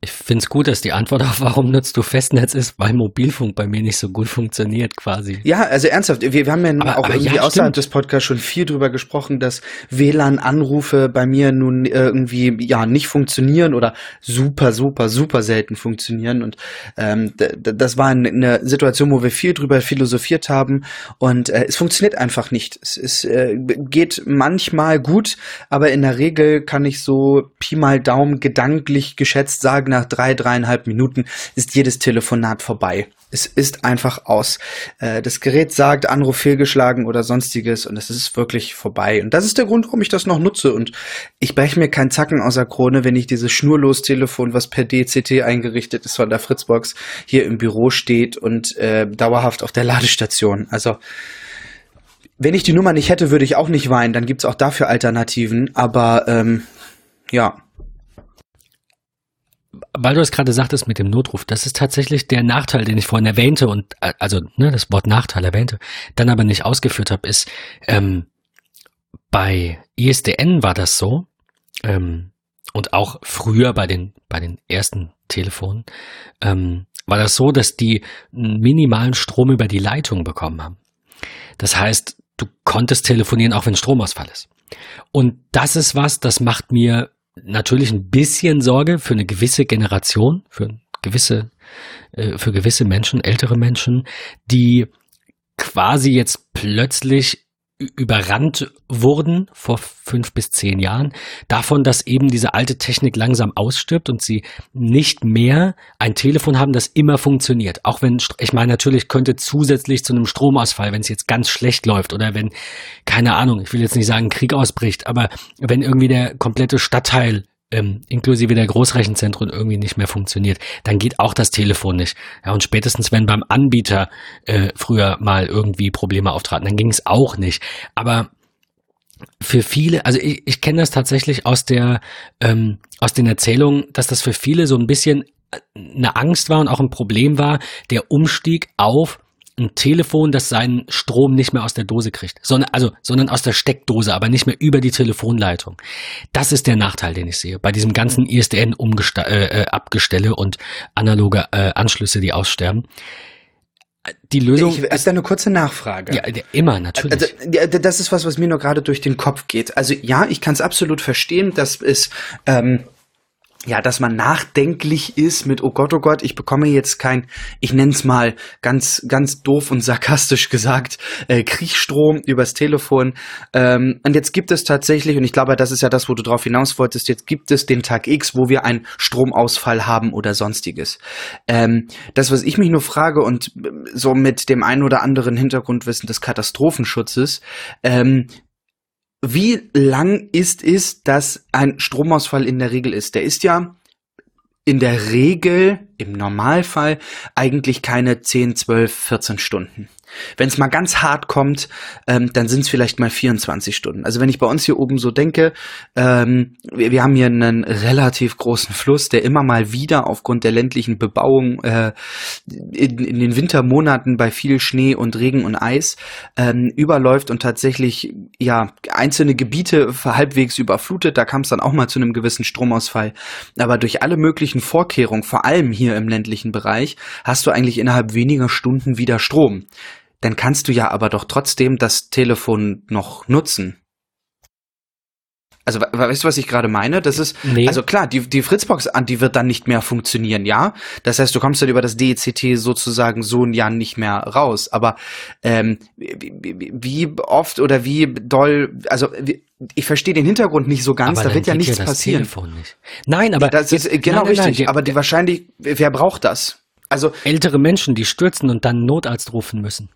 Ich finde es gut, dass die Antwort auf warum nutzt du Festnetz ist, weil Mobilfunk bei mir nicht so gut funktioniert quasi. Ja, also ernsthaft, wir, wir haben ja aber, auch aber irgendwie ja, außerhalb des Podcasts schon viel drüber gesprochen, dass WLAN-Anrufe bei mir nun irgendwie ja nicht funktionieren oder super, super, super selten funktionieren. Und ähm, das war eine Situation, wo wir viel drüber philosophiert haben und äh, es funktioniert einfach nicht. Es, es äh, geht manchmal gut, aber in der Regel kann ich so Pi mal Daumen gedanklich geschätzt sagen, nach drei, dreieinhalb Minuten ist jedes Telefonat vorbei. Es ist einfach aus. Äh, das Gerät sagt, Anruf fehlgeschlagen oder sonstiges und es ist wirklich vorbei. Und das ist der Grund, warum ich das noch nutze. Und ich breche mir keinen Zacken aus der Krone, wenn ich dieses Schnurlos-Telefon, was per DCT eingerichtet ist von der Fritzbox, hier im Büro steht und äh, dauerhaft auf der Ladestation. Also wenn ich die Nummer nicht hätte, würde ich auch nicht weinen. Dann gibt's auch dafür Alternativen. Aber ähm, ja, weil du es gerade sagtest mit dem Notruf, das ist tatsächlich der Nachteil, den ich vorhin erwähnte und äh, also ne, das Wort Nachteil erwähnte, dann aber nicht ausgeführt habe, ist ähm, bei ISDN war das so ähm, und auch früher bei den bei den ersten Telefonen ähm, war das so, dass die einen minimalen Strom über die Leitung bekommen haben. Das heißt, du konntest telefonieren, auch wenn Stromausfall ist. Und das ist was, das macht mir natürlich ein bisschen Sorge für eine gewisse Generation, für gewisse, äh, für gewisse Menschen, ältere Menschen, die quasi jetzt plötzlich überrannt wurden vor fünf bis zehn Jahren, davon, dass eben diese alte Technik langsam ausstirbt und sie nicht mehr ein Telefon haben, das immer funktioniert. Auch wenn, ich meine, natürlich könnte zusätzlich zu einem Stromausfall, wenn es jetzt ganz schlecht läuft oder wenn, keine Ahnung, ich will jetzt nicht sagen, Krieg ausbricht, aber wenn irgendwie der komplette Stadtteil ähm, inklusive der Großrechenzentren irgendwie nicht mehr funktioniert, dann geht auch das Telefon nicht. Ja, und spätestens wenn beim Anbieter äh, früher mal irgendwie Probleme auftraten, dann ging es auch nicht. Aber für viele, also ich, ich kenne das tatsächlich aus der ähm, aus den Erzählungen, dass das für viele so ein bisschen eine Angst war und auch ein Problem war, der Umstieg auf ein Telefon, das seinen Strom nicht mehr aus der Dose kriegt, sondern also sondern aus der Steckdose, aber nicht mehr über die Telefonleitung. Das ist der Nachteil, den ich sehe bei diesem ganzen ISDN äh, äh, und analoge äh, Anschlüsse, die aussterben. Die Lösung ich, ist eine kurze Nachfrage. Ja, immer natürlich. Also, das ist was, was mir nur gerade durch den Kopf geht. Also ja, ich kann es absolut verstehen, dass es ähm, ja, dass man nachdenklich ist mit, oh Gott, oh Gott, ich bekomme jetzt kein, ich nenne es mal ganz, ganz doof und sarkastisch gesagt, äh, Kriechstrom übers Telefon. Ähm, und jetzt gibt es tatsächlich, und ich glaube, das ist ja das, wo du drauf hinaus wolltest, jetzt gibt es den Tag X, wo wir einen Stromausfall haben oder sonstiges. Ähm, das, was ich mich nur frage und so mit dem einen oder anderen Hintergrundwissen des Katastrophenschutzes, ähm, wie lang ist es, dass ein Stromausfall in der Regel ist? Der ist ja in der Regel, im Normalfall, eigentlich keine 10, 12, 14 Stunden. Wenn es mal ganz hart kommt, ähm, dann sind es vielleicht mal 24 Stunden. Also wenn ich bei uns hier oben so denke, ähm, wir, wir, haben hier einen relativ großen Fluss, der immer mal wieder aufgrund der ländlichen Bebauung äh, in, in, den Wintermonaten bei viel Schnee und Regen und Eis ähm, überläuft und tatsächlich ja einzelne Gebiete halbwegs überflutet. Da kam es dann auch mal zu einem gewissen Stromausfall. Aber durch alle möglichen Vorkehrungen, vor allem hier im ländlichen Bereich, hast du eigentlich innerhalb weniger Stunden wieder Strom dann kannst du ja aber doch trotzdem das Telefon noch nutzen. Also weißt du, was ich gerade meine? Das ist nee. also klar, die die Fritzbox an, die wird dann nicht mehr funktionieren, ja. Das heißt, du kommst dann über das DECT sozusagen so ein Jahr nicht mehr raus. Aber ähm, wie, oft oder wie doll, also wie, ich verstehe den Hintergrund nicht so ganz. Aber da wird ja nichts passieren. Nicht. Nein, aber das ist genau nein, nein, richtig. Nein, aber die wahrscheinlich, wer braucht das? Also ältere Menschen, die stürzen und dann Notarzt rufen müssen.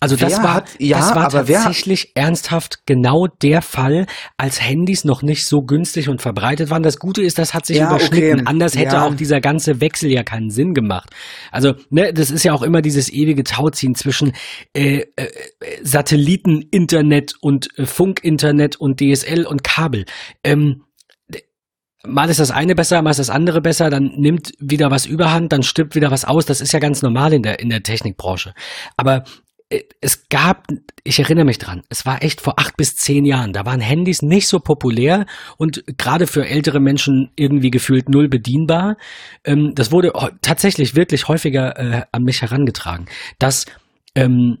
Also das war, hat, ja, das war tatsächlich wer, ernsthaft genau der Fall, als Handys noch nicht so günstig und verbreitet waren. Das Gute ist, das hat sich ja, überschnitten. Okay. Anders hätte ja. auch dieser ganze Wechsel ja keinen Sinn gemacht. Also ne, das ist ja auch immer dieses ewige Tauziehen zwischen äh, äh, Satelliten-Internet und äh, Funk-Internet und DSL und Kabel. Ähm, mal ist das eine besser, mal ist das andere besser, dann nimmt wieder was überhand, dann stirbt wieder was aus. Das ist ja ganz normal in der, in der Technikbranche. Aber es gab, ich erinnere mich dran, es war echt vor acht bis zehn Jahren, da waren Handys nicht so populär und gerade für ältere Menschen irgendwie gefühlt null bedienbar. Ähm, das wurde tatsächlich wirklich häufiger äh, an mich herangetragen, dass ähm,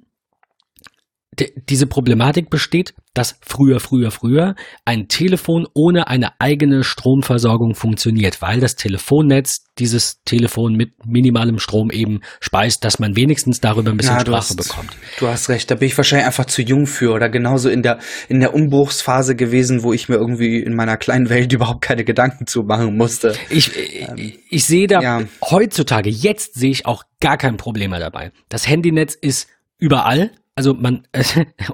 diese Problematik besteht, dass früher, früher, früher ein Telefon ohne eine eigene Stromversorgung funktioniert, weil das Telefonnetz dieses Telefon mit minimalem Strom eben speist, dass man wenigstens darüber ein bisschen ja, Sprache hast, bekommt. Du hast recht, da bin ich wahrscheinlich einfach zu jung für oder genauso in der, in der Umbruchsphase gewesen, wo ich mir irgendwie in meiner kleinen Welt überhaupt keine Gedanken zu machen musste. Ich, ähm, ich sehe da ja. heutzutage, jetzt sehe ich auch gar kein Problem mehr dabei. Das Handynetz ist überall, also man,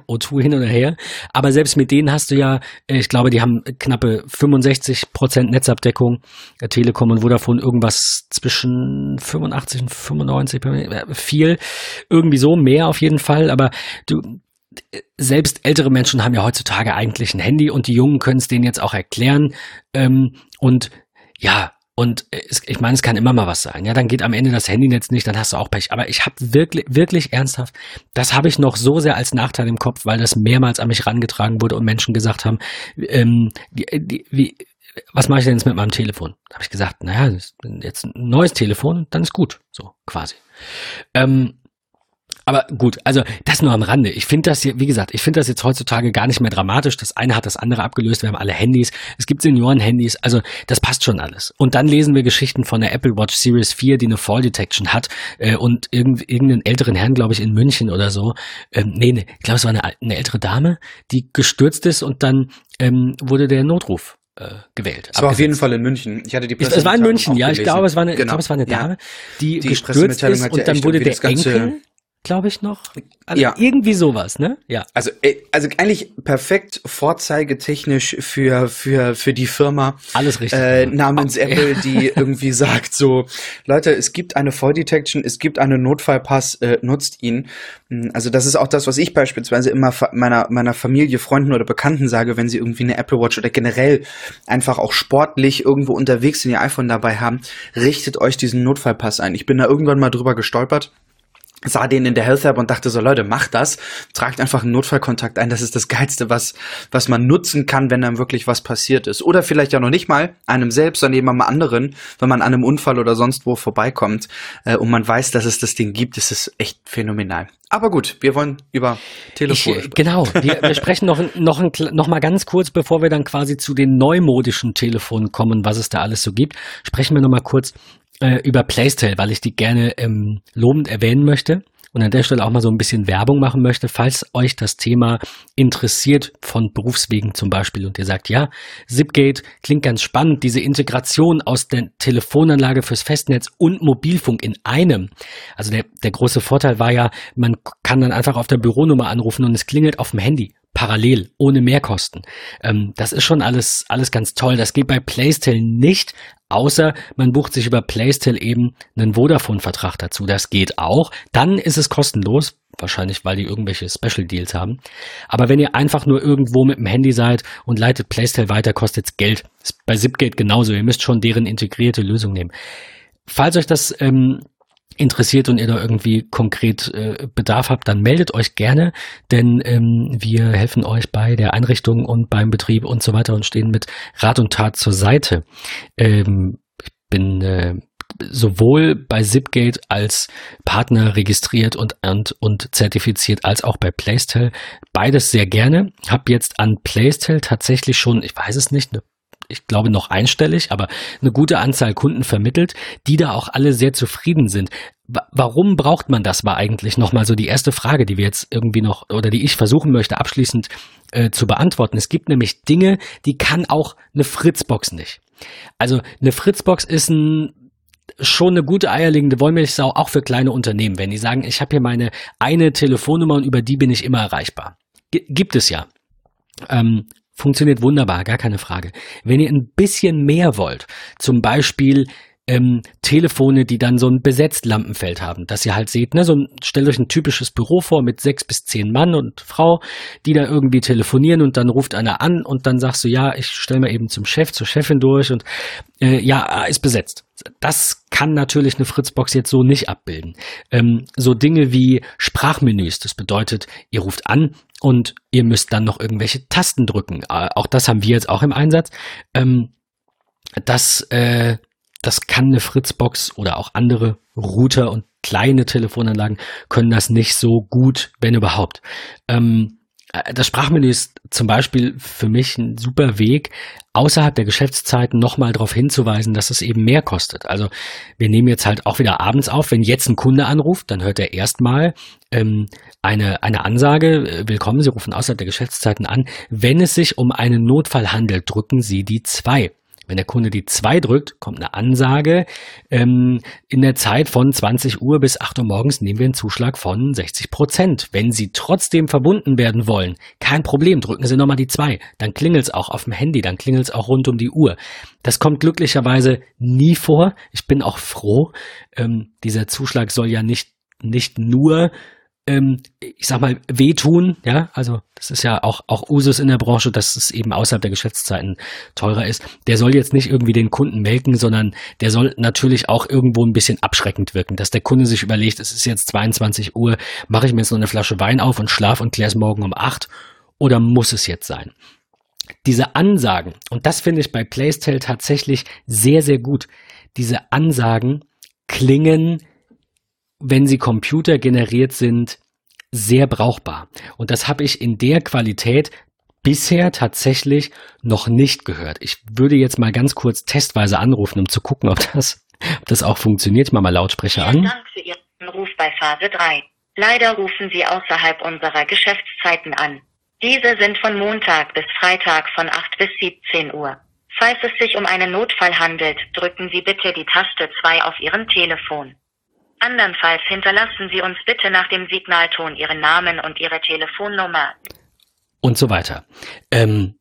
O2 hin oder her, aber selbst mit denen hast du ja, äh, ich glaube, die haben knappe 65 Prozent Netzabdeckung, äh, Telekom und Vodafone irgendwas zwischen 85 und 95, äh, viel, irgendwie so, mehr auf jeden Fall, aber du, selbst ältere Menschen haben ja heutzutage eigentlich ein Handy und die Jungen können es denen jetzt auch erklären. Ähm, und ja, Und es, ich meine, es kann immer mal was sein. Ja, dann geht am Ende das Handynetz nicht, dann hast du auch Pech. Aber ich habe wirklich, wirklich ernsthaft, das habe ich noch so sehr als Nachteil im Kopf, weil das mehrmals an mich rangetragen wurde und Menschen gesagt haben, ähm, die, die, wie, was mache ich denn jetzt mit meinem Telefon? Da habe ich gesagt, naja, jetzt ein neues Telefon, dann ist gut, so quasi. Ähm, aber gut, also das nur am Rande. Ich finde das hier, wie gesagt, ich finde das jetzt heutzutage gar nicht mehr dramatisch. Das eine hat das andere abgelöst. Wir haben alle Handys. Es gibt Senioren-Handys. Also das passt schon alles. Und dann lesen wir Geschichten von der Apple Watch Series 4, die eine Fall Detection hat äh, und irgend, irgendeinen älteren Herrn, glaube ich, in München oder so. Ähm, nee, nee, ich glaube, es war eine, eine ältere Dame, die gestürzt ist und dann ähm, wurde der Notruf äh, gewählt. Es war auf jeden Fall in München. Ich hatte die Es war in München, ja. Ich glaube, es war eine, genau. ich glaube, es war eine Dame, die, die gestürzt ist und dann wurde der Enkel glaube ich noch. Also ja. Irgendwie sowas, ne? Ja. Also, äh, also eigentlich perfekt vorzeigetechnisch für, für, für die Firma. Alles richtig. Äh, namens okay. Apple, die irgendwie sagt so, Leute, es gibt eine Fall Detection, es gibt einen Notfallpass, äh, nutzt ihn. Hm, also das ist auch das, was ich beispielsweise immer meiner, meiner Familie, Freunden oder Bekannten sage, wenn sie irgendwie eine Apple Watch oder generell einfach auch sportlich irgendwo unterwegs sind, ihr iPhone dabei haben, richtet euch diesen Notfallpass ein. Ich bin da irgendwann mal drüber gestolpert sah den in der Health App und dachte so, Leute, macht das, tragt einfach einen Notfallkontakt ein, das ist das Geilste, was, was man nutzen kann, wenn dann wirklich was passiert ist. Oder vielleicht ja noch nicht mal einem selbst, sondern eben einem anderen, wenn man an einem Unfall oder sonst wo vorbeikommt äh, und man weiß, dass es das Ding gibt, ist es echt phänomenal. Aber gut, wir wollen über Telefone sprechen. Genau, wir, wir sprechen noch, noch, noch mal ganz kurz, bevor wir dann quasi zu den neumodischen Telefonen kommen, was es da alles so gibt, sprechen wir noch mal kurz äh, über Playstyle, weil ich die gerne ähm, lobend erwähnen möchte und an der Stelle auch mal so ein bisschen Werbung machen möchte, falls euch das Thema interessiert von Berufswegen zum Beispiel und ihr sagt, ja, Zipgate klingt ganz spannend, diese Integration aus der Telefonanlage fürs Festnetz und Mobilfunk in einem. Also der, der große Vorteil war ja, man kann dann einfach auf der Büronummer anrufen und es klingelt auf dem Handy parallel, ohne Mehrkosten. Ähm, das ist schon alles, alles ganz toll. Das geht bei Playstyle nicht, außer man bucht sich über Playstyle eben einen Vodafone-Vertrag dazu. Das geht auch. Dann ist es kostenlos. Wahrscheinlich, weil die irgendwelche Special Deals haben. Aber wenn ihr einfach nur irgendwo mit dem Handy seid und leitet Playstyle weiter, kostet es Geld. Ist bei Zipgate genauso. Ihr müsst schon deren integrierte Lösung nehmen. Falls euch das ähm, interessiert und ihr da irgendwie konkret äh, Bedarf habt, dann meldet euch gerne, denn ähm, wir helfen euch bei der Einrichtung und beim Betrieb und so weiter und stehen mit Rat und Tat zur Seite. Ähm, ich bin äh, sowohl bei Zipgate als Partner registriert und, und, und zertifiziert, als auch bei Playstyle. Beides sehr gerne. Hab jetzt an Playstyle tatsächlich schon, ich weiß es nicht, eine ich glaube noch einstellig, aber eine gute Anzahl Kunden vermittelt, die da auch alle sehr zufrieden sind. Warum braucht man das, war eigentlich nochmal so die erste Frage, die wir jetzt irgendwie noch oder die ich versuchen möchte abschließend äh, zu beantworten. Es gibt nämlich Dinge, die kann auch eine Fritzbox nicht. Also eine Fritzbox ist ein schon eine gute eierlegende Wollmilchsau, auch für kleine Unternehmen, wenn die sagen, ich habe hier meine eine Telefonnummer und über die bin ich immer erreichbar. G gibt es ja. Ähm, Funktioniert wunderbar, gar keine Frage. Wenn ihr ein bisschen mehr wollt, zum Beispiel ähm, Telefone, die dann so ein besetzt Lampenfeld haben, dass ihr halt seht, ne, so ein, stellt euch ein typisches Büro vor mit sechs bis zehn Mann und Frau, die da irgendwie telefonieren und dann ruft einer an und dann sagst du, ja, ich stelle mal eben zum Chef, zur Chefin durch und äh, ja, ist besetzt. Das kann natürlich eine Fritzbox jetzt so nicht abbilden. Ähm, so Dinge wie Sprachmenüs, das bedeutet, ihr ruft an und ihr müsst dann noch irgendwelche Tasten drücken. Äh, auch das haben wir jetzt auch im Einsatz. Ähm, das, äh, das kann eine Fritzbox oder auch andere Router und kleine Telefonanlagen können das nicht so gut, wenn überhaupt. Ähm, äh, das Sprachmenü ist zum Beispiel für mich ein super Weg, außerhalb der Geschäftszeiten nochmal darauf hinzuweisen, dass es eben mehr kostet. Also wir nehmen jetzt halt auch wieder abends auf. Wenn jetzt ein Kunde anruft, dann hört er erstmal ähm, eine, eine Ansage, äh, willkommen, Sie rufen außerhalb der Geschäftszeiten an. Wenn es sich um einen Notfall handelt, drücken Sie die zwei. Wenn der Kunde die 2 drückt, kommt eine Ansage. Ähm, in der Zeit von 20 Uhr bis 8 Uhr morgens nehmen wir einen Zuschlag von 60 Prozent. Wenn Sie trotzdem verbunden werden wollen, kein Problem, drücken Sie nochmal die 2. Dann klingelt es auch auf dem Handy, dann klingelt es auch rund um die Uhr. Das kommt glücklicherweise nie vor. Ich bin auch froh. Ähm, dieser Zuschlag soll ja nicht, nicht nur ähm, ich sag mal, wehtun, ja, also das ist ja auch, auch Usus in der Branche, dass es eben außerhalb der Geschäftszeiten teurer ist. Der soll jetzt nicht irgendwie den Kunden melken, sondern der soll natürlich auch irgendwo ein bisschen abschreckend wirken, dass der Kunde sich überlegt, es ist jetzt 22 Uhr, mache ich mir jetzt noch eine Flasche Wein auf und schlaf und klär es morgen um acht oder muss es jetzt sein? Diese Ansagen, und das finde ich bei Playstyle tatsächlich sehr, sehr gut, diese Ansagen klingen wenn sie computergeneriert sind, sehr brauchbar. Und das habe ich in der Qualität bisher tatsächlich noch nicht gehört. Ich würde jetzt mal ganz kurz testweise anrufen, um zu gucken, ob das, ob das auch funktioniert. Ich mache mal Lautsprecher an. Dank für Ihren Ruf bei Phase 3. Leider rufen Sie außerhalb unserer Geschäftszeiten an. Diese sind von Montag bis Freitag von 8 bis 17 Uhr. Falls es sich um einen Notfall handelt, drücken Sie bitte die Taste 2 auf Ihrem Telefon. Andernfalls hinterlassen Sie uns bitte nach dem Signalton Ihren Namen und Ihre Telefonnummer. Und so weiter. Ähm,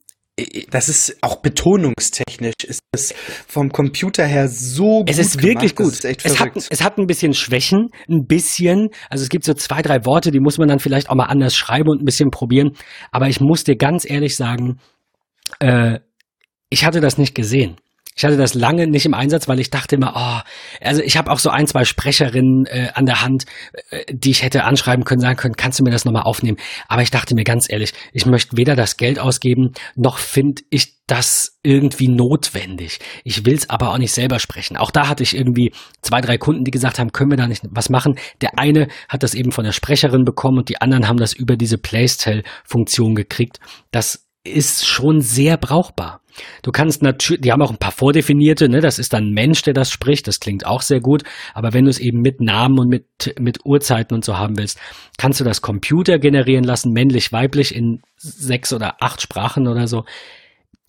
das ist auch betonungstechnisch, ist das vom Computer her so gut. Es ist wirklich gut. Ist es, hat, es hat ein bisschen Schwächen, ein bisschen. Also es gibt so zwei, drei Worte, die muss man dann vielleicht auch mal anders schreiben und ein bisschen probieren. Aber ich muss dir ganz ehrlich sagen, äh, ich hatte das nicht gesehen. Ich hatte das lange nicht im Einsatz, weil ich dachte immer, oh, also ich habe auch so ein, zwei Sprecherinnen äh, an der Hand, äh, die ich hätte anschreiben können, sagen können, kannst du mir das nochmal aufnehmen? Aber ich dachte mir ganz ehrlich, ich möchte weder das Geld ausgeben, noch finde ich das irgendwie notwendig. Ich will es aber auch nicht selber sprechen. Auch da hatte ich irgendwie zwei, drei Kunden, die gesagt haben, können wir da nicht was machen? Der eine hat das eben von der Sprecherin bekommen und die anderen haben das über diese Playstyle-Funktion gekriegt. Das ist schon sehr brauchbar. Du kannst natürlich, die haben auch ein paar vordefinierte, ne, das ist dann ein Mensch, der das spricht, das klingt auch sehr gut, aber wenn du es eben mit Namen und mit, mit Uhrzeiten und so haben willst, kannst du das Computer generieren lassen, männlich, weiblich in sechs oder acht Sprachen oder so.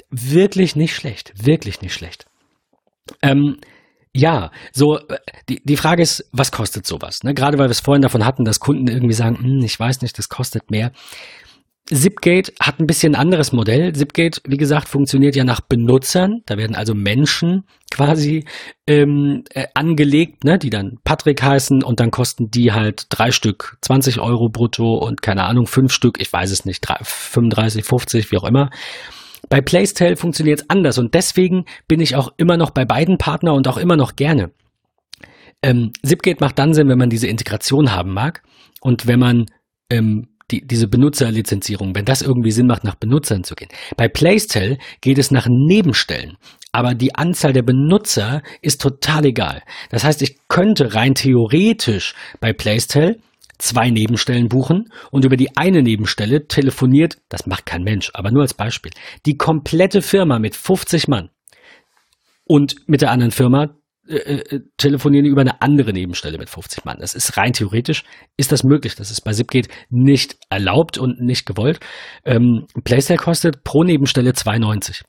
Wirklich nicht schlecht, wirklich nicht schlecht. Ähm, ja, so die, die Frage ist, was kostet sowas? Ne? Gerade weil wir es vorhin davon hatten, dass Kunden irgendwie sagen, hm, ich weiß nicht, das kostet mehr. Zipgate hat ein bisschen anderes Modell. Zipgate, wie gesagt, funktioniert ja nach Benutzern. Da werden also Menschen quasi ähm, äh, angelegt, ne, die dann Patrick heißen und dann kosten die halt drei Stück 20 Euro brutto und keine Ahnung, fünf Stück, ich weiß es nicht, 3, 35, 50, wie auch immer. Bei Playstyle funktioniert es anders und deswegen bin ich auch immer noch bei beiden Partner und auch immer noch gerne. Ähm, Zipgate macht dann Sinn, wenn man diese Integration haben mag und wenn man ähm, die, diese Benutzerlizenzierung, wenn das irgendwie Sinn macht, nach Benutzern zu gehen. Bei Playstyle geht es nach Nebenstellen. Aber die Anzahl der Benutzer ist total egal. Das heißt, ich könnte rein theoretisch bei Playstyle zwei Nebenstellen buchen und über die eine Nebenstelle telefoniert, das macht kein Mensch, aber nur als Beispiel, die komplette Firma mit 50 Mann und mit der anderen Firma äh, äh, telefonieren über eine andere Nebenstelle mit 50 Mann. Das ist rein theoretisch, ist das möglich. Das ist bei Zipgate nicht erlaubt und nicht gewollt. Ähm, Playstyle kostet pro Nebenstelle 2,90.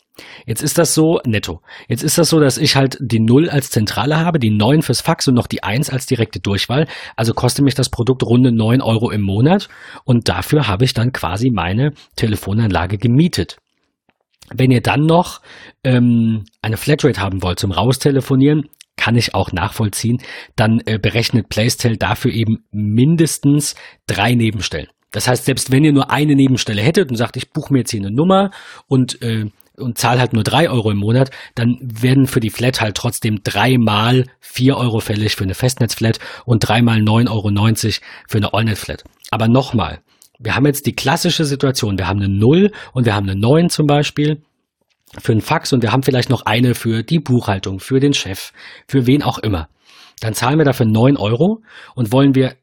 Jetzt ist das so netto. Jetzt ist das so, dass ich halt die 0 als Zentrale habe, die 9 fürs Fax und noch die 1 als direkte Durchwahl. Also kostet mich das Produkt runde 9 Euro im Monat und dafür habe ich dann quasi meine Telefonanlage gemietet. Wenn ihr dann noch ähm, eine Flatrate haben wollt zum Raustelefonieren, kann ich auch nachvollziehen, dann äh, berechnet Playstyle dafür eben mindestens drei Nebenstellen. Das heißt, selbst wenn ihr nur eine Nebenstelle hättet und sagt, ich buche mir jetzt hier eine Nummer und, äh, und zahle halt nur drei Euro im Monat, dann werden für die Flat halt trotzdem dreimal vier Euro fällig für eine Festnetzflat und dreimal neun Euro neunzig für eine Allnet-Flat. Aber nochmal, wir haben jetzt die klassische Situation, wir haben eine Null und wir haben eine neun zum Beispiel für einen Fax und wir haben vielleicht noch eine für die Buchhaltung, für den Chef, für wen auch immer. Dann zahlen wir dafür neun Euro und wollen wir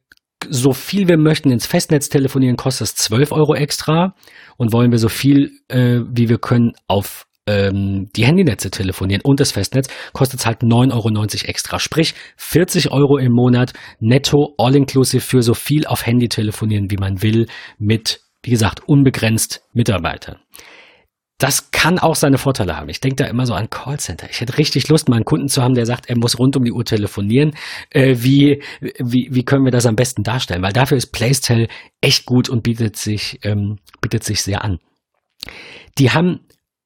so viel wir möchten ins Festnetz telefonieren, kostet es zwölf Euro extra und wollen wir so viel äh, wie wir können auf ähm, die Handynetze telefonieren und das Festnetz, kostet es halt 9,90 Euro extra. Sprich 40 Euro im Monat netto, all-inclusive für so viel auf Handy telefonieren, wie man will, mit, wie gesagt, unbegrenzt Mitarbeitern das kann auch seine Vorteile haben. Ich denke da immer so an Callcenter. Ich hätte richtig Lust, mal einen Kunden zu haben, der sagt, er muss rund um die Uhr telefonieren. Äh, wie, wie, wie können wir das am besten darstellen? Weil dafür ist Playstyle echt gut und bietet sich, ähm, bietet sich sehr an. Die haben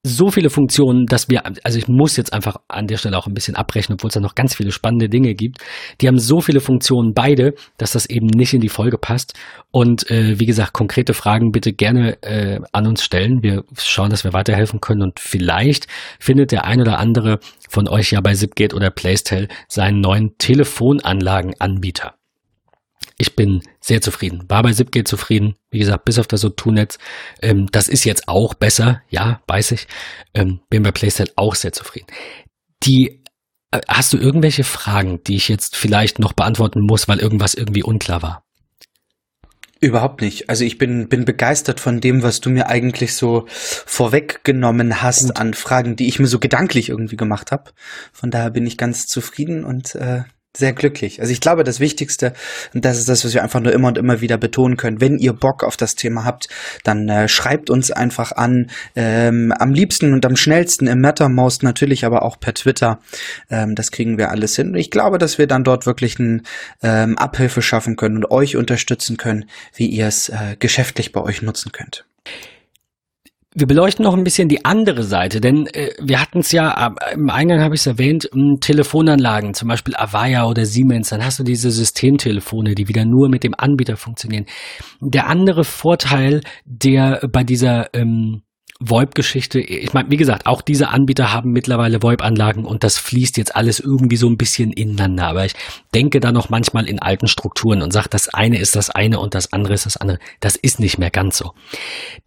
so viele Funktionen, dass wir, also ich muss jetzt einfach an der Stelle auch ein bisschen abbrechen, obwohl es da noch ganz viele spannende Dinge gibt. Die haben so viele Funktionen beide, dass das eben nicht in die Folge passt. Und äh, wie gesagt, konkrete Fragen bitte gerne äh, an uns stellen. Wir schauen, dass wir weiterhelfen können und vielleicht findet der ein oder andere von euch ja bei Zipgate oder Playstyle seinen neuen Telefonanlagenanbieter. Ich bin sehr zufrieden. War bei Zipgate zufrieden. Wie gesagt, bis auf das O2-Netz. Ähm, das ist jetzt auch besser. Ja, weiß ich. Ähm, bin bei Playstyle auch sehr zufrieden. Die, äh, hast du irgendwelche Fragen, die ich jetzt vielleicht noch beantworten muss, weil irgendwas irgendwie unklar war? Überhaupt nicht. Also ich bin, bin begeistert von dem, was du mir eigentlich so vorweggenommen hast Gut. an Fragen, die ich mir so gedanklich irgendwie gemacht habe. Von daher bin ich ganz zufrieden und äh, sehr glücklich. Also ich glaube, das Wichtigste, und das ist das, was wir einfach nur immer und immer wieder betonen können, wenn ihr Bock auf das Thema habt, dann äh, schreibt uns einfach an, ähm, am liebsten und am schnellsten im Mattermost natürlich, aber auch per Twitter. Ähm, das kriegen wir alles hin. Und ich glaube, dass wir dann dort wirklich eine ähm, Abhilfe schaffen können und euch unterstützen können, wie ihr es äh, geschäftlich bei euch nutzen könnt. Wir beleuchten noch ein bisschen die andere Seite, denn äh, wir hatten es ja, äh, im Eingang habe ich es erwähnt, m, Telefonanlagen, zum Beispiel Avaya oder Siemens, dann hast du diese Systemtelefone, die wieder nur mit dem Anbieter funktionieren. Der andere Vorteil, der bei dieser ähm, VoIP-Geschichte, ich meine, wie gesagt, auch diese Anbieter haben mittlerweile VoIP-Anlagen und das fließt jetzt alles irgendwie so ein bisschen ineinander. Aber ich denke da noch manchmal in alten Strukturen und sage, das eine ist das eine und das andere ist das andere. Das ist nicht mehr ganz so.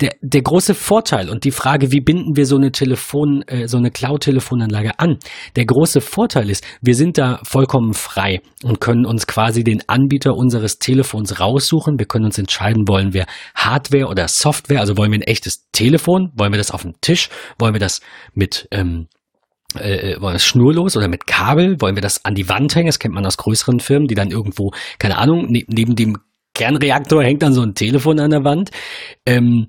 Der, der große Vorteil und die Frage, wie binden wir so eine Telefon, äh, so eine Cloud-Telefonanlage an? Der große Vorteil ist, wir sind da vollkommen frei und können uns quasi den Anbieter unseres Telefons raussuchen. Wir können uns entscheiden, wollen wir Hardware oder Software, also wollen wir ein echtes Telefon, wollen wir das auf dem Tisch? Wollen wir das mit ähm, äh, wollen wir das schnurlos oder mit Kabel? Wollen wir das an die Wand hängen? Das kennt man aus größeren Firmen, die dann irgendwo, keine Ahnung, ne neben dem Kernreaktor hängt dann so ein Telefon an der Wand. Ähm,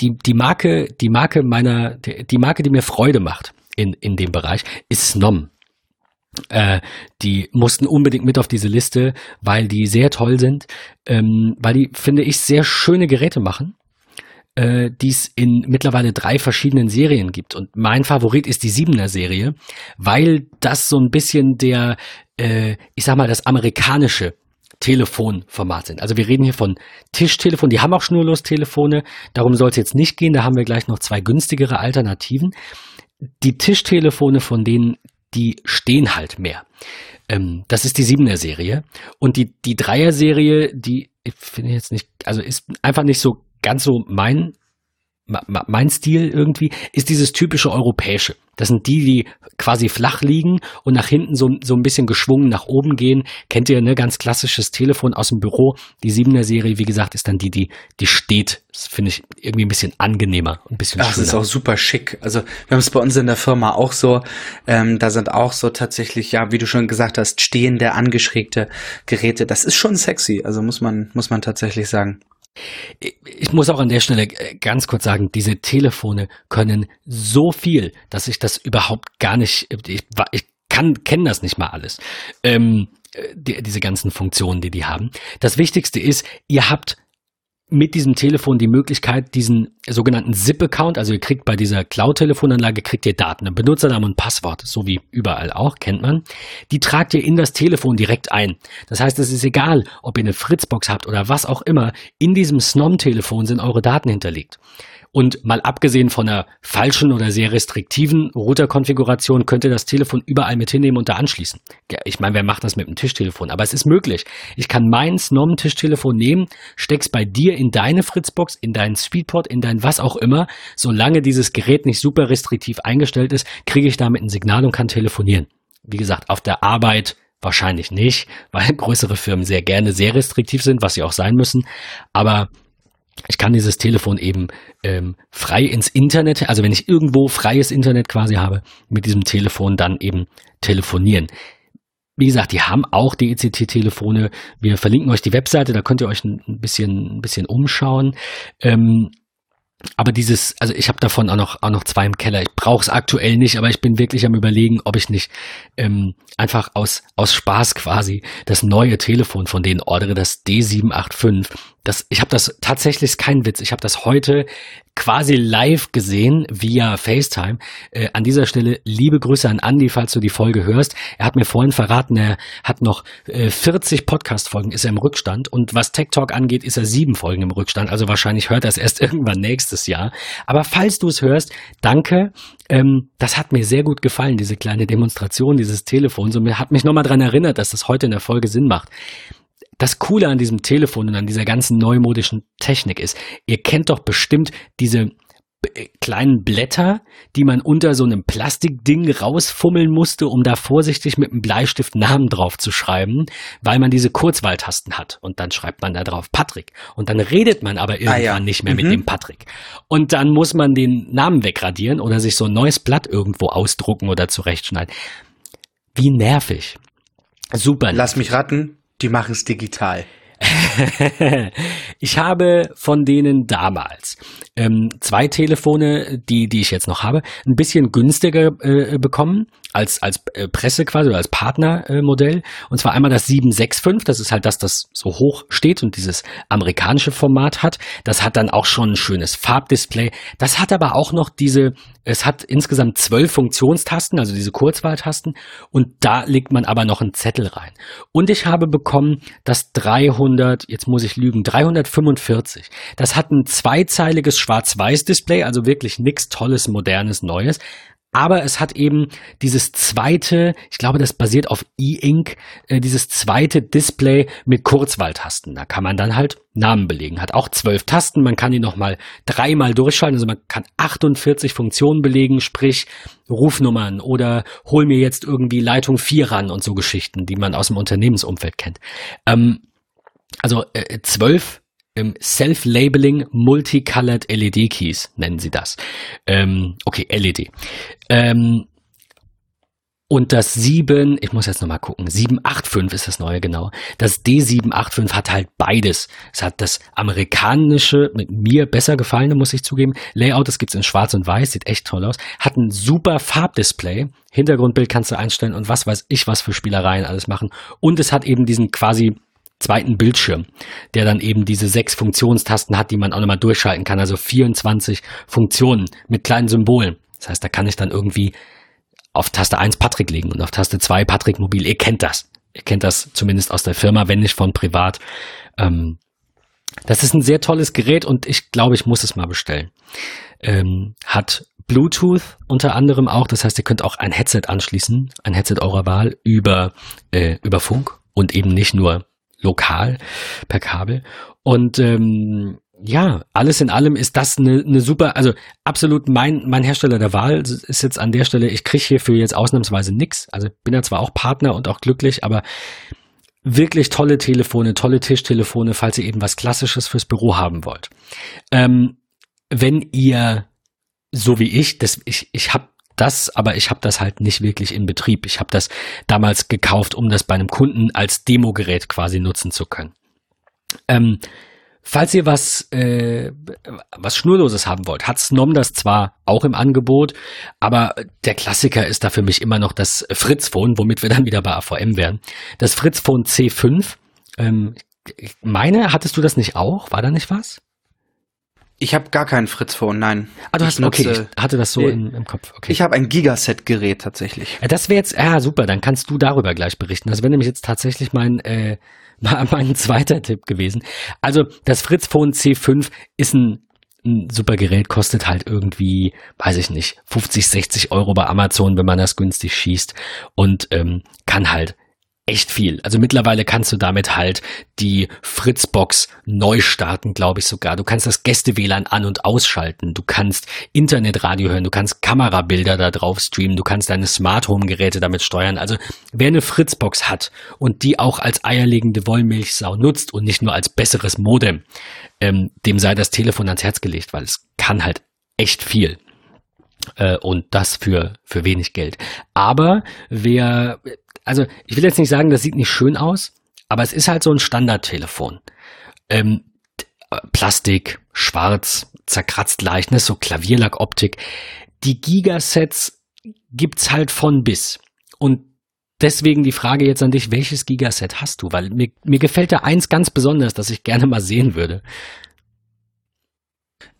die, die Marke, die Marke meiner, die Marke, die mir Freude macht in, in dem Bereich, ist Snom. Äh, die mussten unbedingt mit auf diese Liste, weil die sehr toll sind, ähm, weil die, finde ich, sehr schöne Geräte machen äh, die es in mittlerweile drei verschiedenen Serien gibt. Und mein Favorit ist die Siebener Serie, weil das so ein bisschen der, äh, ich sag mal, das amerikanische Telefonformat sind. Also wir reden hier von Tischtelefon, die haben auch Schnurlos-Telefone, darum soll es jetzt nicht gehen, da haben wir gleich noch zwei günstigere Alternativen. Die Tischtelefone von denen, die stehen halt mehr. Ähm, das ist die Siebener Serie. Und die, die Dreier Serie, die ich finde jetzt nicht, also ist einfach nicht so ganz so mein, mein Stil irgendwie, ist dieses typische europäische. Das sind die, die quasi flach liegen und nach hinten so, so ein bisschen geschwungen nach oben gehen. Kennt ihr, ne? Ganz klassisches Telefon aus dem Büro. Die Siebener Serie, wie gesagt, ist dann die, die, die steht. Das finde ich irgendwie ein bisschen angenehmer, ein bisschen Ach, schöner. Das ist auch super schick. Also, wir haben es bei uns in der Firma auch so. Ähm, da sind auch so tatsächlich, ja, wie du schon gesagt hast, stehende, angeschrägte Geräte. Das ist schon sexy. Also muss man, muss man tatsächlich sagen. Ich muss auch an der Stelle äh, ganz kurz sagen, diese Telefone können so viel, dass ich das überhaupt gar nicht, ich, ich kann, kenne das nicht mal alles. Ähm, äh, die, diese ganzen Funktionen, die die haben. Das Wichtigste ist, ihr habt mit diesem Telefon die Möglichkeit, diesen sogenannten ZIP-Account, also ihr kriegt bei dieser Cloud-Telefonanlage, kriegt ihr Daten, Benutzernamen und Passwort, so wie überall auch, kennt man. Die tragt ihr in das Telefon direkt ein. Das heißt, es ist egal, ob ihr eine Fritzbox habt oder was auch immer, in diesem Snom-Telefon sind eure Daten hinterlegt. Und mal abgesehen von einer falschen oder sehr restriktiven Routerkonfiguration könnte das Telefon überall mit hinnehmen und da anschließen. Ich meine, wer macht das mit einem Tischtelefon? Aber es ist möglich. Ich kann mein Snom-Tischtelefon nehmen, steck's bei dir in deine Fritzbox, in deinen Speedport, in dein was auch immer. Solange dieses Gerät nicht super restriktiv eingestellt ist, kriege ich damit ein Signal und kann telefonieren. Wie gesagt, auf der Arbeit wahrscheinlich nicht, weil größere Firmen sehr gerne sehr restriktiv sind, was sie auch sein müssen. Aber ich kann dieses Telefon eben ähm, frei ins Internet, also wenn ich irgendwo freies Internet quasi habe, mit diesem Telefon dann eben telefonieren. Wie gesagt, die haben auch DECT-Telefone. Wir verlinken euch die Webseite, da könnt ihr euch ein bisschen, ein bisschen umschauen. Ähm, aber dieses, also ich habe davon auch noch, auch noch zwei im Keller. Ich brauche es aktuell nicht, aber ich bin wirklich am überlegen, ob ich nicht ähm, einfach aus, aus Spaß quasi das neue Telefon von denen ordere, das D785. Das, ich habe das tatsächlich kein Witz. Ich habe das heute quasi live gesehen via FaceTime. Äh, an dieser Stelle liebe Grüße an Andy, falls du die Folge hörst. Er hat mir vorhin verraten, er hat noch äh, 40 Podcast-Folgen, ist er im Rückstand. Und was Tech Talk angeht, ist er sieben Folgen im Rückstand. Also wahrscheinlich hört er es erst irgendwann nächstes Jahr. Aber falls du es hörst, danke. Ähm, das hat mir sehr gut gefallen, diese kleine Demonstration dieses Telefons. Und mir hat mich nochmal dran erinnert, dass das heute in der Folge Sinn macht das Coole an diesem Telefon und an dieser ganzen neumodischen Technik ist, ihr kennt doch bestimmt diese äh, kleinen Blätter, die man unter so einem Plastikding rausfummeln musste, um da vorsichtig mit einem Bleistift Namen drauf zu schreiben, weil man diese Kurzwahltasten hat. Und dann schreibt man da drauf Patrick. Und dann redet man aber irgendwann ah, ja. nicht mehr mhm. mit dem Patrick. Und dann muss man den Namen wegradieren oder sich so ein neues Blatt irgendwo ausdrucken oder zurechtschneiden. Wie nervig. Super. Lass mich raten. Die machen es digital. ich habe von denen damals ähm, zwei Telefone, die, die ich jetzt noch habe, ein bisschen günstiger äh, bekommen als, als äh, Presse quasi oder als Partnermodell. Äh, und zwar einmal das 765, das ist halt das, das so hoch steht und dieses amerikanische Format hat. Das hat dann auch schon ein schönes Farbdisplay. Das hat aber auch noch diese, es hat insgesamt zwölf Funktionstasten, also diese Kurzwahltasten. Und da legt man aber noch einen Zettel rein. Und ich habe bekommen das 300, jetzt muss ich lügen, 345. Das hat ein zweizeiliges Schwarz-Weiß-Display, also wirklich nichts Tolles, Modernes, Neues. Aber es hat eben dieses zweite, ich glaube, das basiert auf E-Ink, äh, dieses zweite Display mit Kurzwahltasten. Da kann man dann halt Namen belegen. Hat auch zwölf Tasten, man kann die nochmal dreimal durchschalten. Also man kann 48 Funktionen belegen, sprich Rufnummern oder hol mir jetzt irgendwie Leitung 4 ran und so Geschichten, die man aus dem Unternehmensumfeld kennt. Ähm, also äh, zwölf ähm, Self-Labeling Multicolored LED Keys nennen sie das. Ähm, okay, LED. Ähm, und das 7, ich muss jetzt nochmal gucken, 785 ist das neue genau. Das D785 hat halt beides. Es hat das amerikanische, mit mir besser gefallene, muss ich zugeben. Layout, das gibt's in schwarz und weiß, sieht echt toll aus. Hat ein super Farbdisplay. Hintergrundbild kannst du einstellen und was weiß ich, was für Spielereien alles machen. Und es hat eben diesen quasi zweiten Bildschirm, der dann eben diese sechs Funktionstasten hat, die man auch nochmal durchschalten kann. Also 24 Funktionen mit kleinen Symbolen. Das heißt, da kann ich dann irgendwie auf Taste 1 Patrick legen und auf Taste 2 Patrick Mobil. Ihr kennt das. Ihr kennt das zumindest aus der Firma, wenn nicht von privat. Ähm, das ist ein sehr tolles Gerät und ich glaube, ich muss es mal bestellen. Ähm, hat Bluetooth unter anderem auch. Das heißt, ihr könnt auch ein Headset anschließen, ein Headset eurer Wahl über, äh, über Funk und eben nicht nur lokal per Kabel. Und ähm, ja, alles in allem ist das eine, eine super, also absolut mein, mein Hersteller der Wahl ist jetzt an der Stelle, ich kriege hierfür jetzt ausnahmsweise nix. Also bin ja zwar auch Partner und auch glücklich, aber wirklich tolle Telefone, tolle Tischtelefone, falls ihr eben was Klassisches fürs Büro haben wollt. Ähm, wenn ihr, so wie ich, das, ich, ich habe das, aber ich habe das halt nicht wirklich in Betrieb. Ich habe das damals gekauft, um das bei einem Kunden als Demogerät quasi nutzen zu können. Ähm, falls ihr was, äh, was Schnurloses haben wollt, hat Snom das zwar auch im Angebot, aber der Klassiker ist da für mich immer noch das Fritz-Phone, womit wir dann wieder bei AVM wären. Das Fritz-Phone C5. Ähm, meine, hattest du das nicht auch? War da nicht was? Ich habe gar kein Fritz-Phone, nein. Ah, du hast, nutze, okay, ich hatte das so äh, im, im, Kopf. Okay. Ich habe ein Gigaset-Gerät tatsächlich. Das wäre jetzt, ah, super, dann kannst du darüber gleich berichten. Das wäre nämlich jetzt tatsächlich mein, äh, mein zweiter Tipp gewesen. Also, das Fritz-Phone C5 ist ein ein super Gerät kostet halt irgendwie, weiß ich nicht, 50, 60 Euro bei Amazon, wenn man das günstig schießt und ähm, kann halt echt viel. Also mittlerweile kannst du damit halt die Fritzbox neu starten, glaube ich sogar. Du kannst das Gäste-WLAN an- und ausschalten. Du kannst Internetradio hören. Du kannst Kamerabilder da drauf streamen. Du kannst deine Smart Home Geräte damit steuern. Also wer eine Fritzbox hat und die auch als eierlegende Wollmilchsau nutzt und nicht nur als besseres Modem, ähm, dem sei das Telefon ans Herz gelegt, weil es kann halt echt viel äh, und das für, für wenig Geld. Aber wer also ich will jetzt nicht sagen, das sieht nicht schön aus, aber es ist halt so ein Standardtelefon. Ähm, Plastik, schwarz, zerkratzt leicht, ne, so Klavierlackoptik. Die Gigasets gibt's halt von bis. Und deswegen die Frage jetzt an dich, welches Gigaset hast du? Weil mir, mir gefällt da eins ganz besonders, das ich gerne mal sehen würde.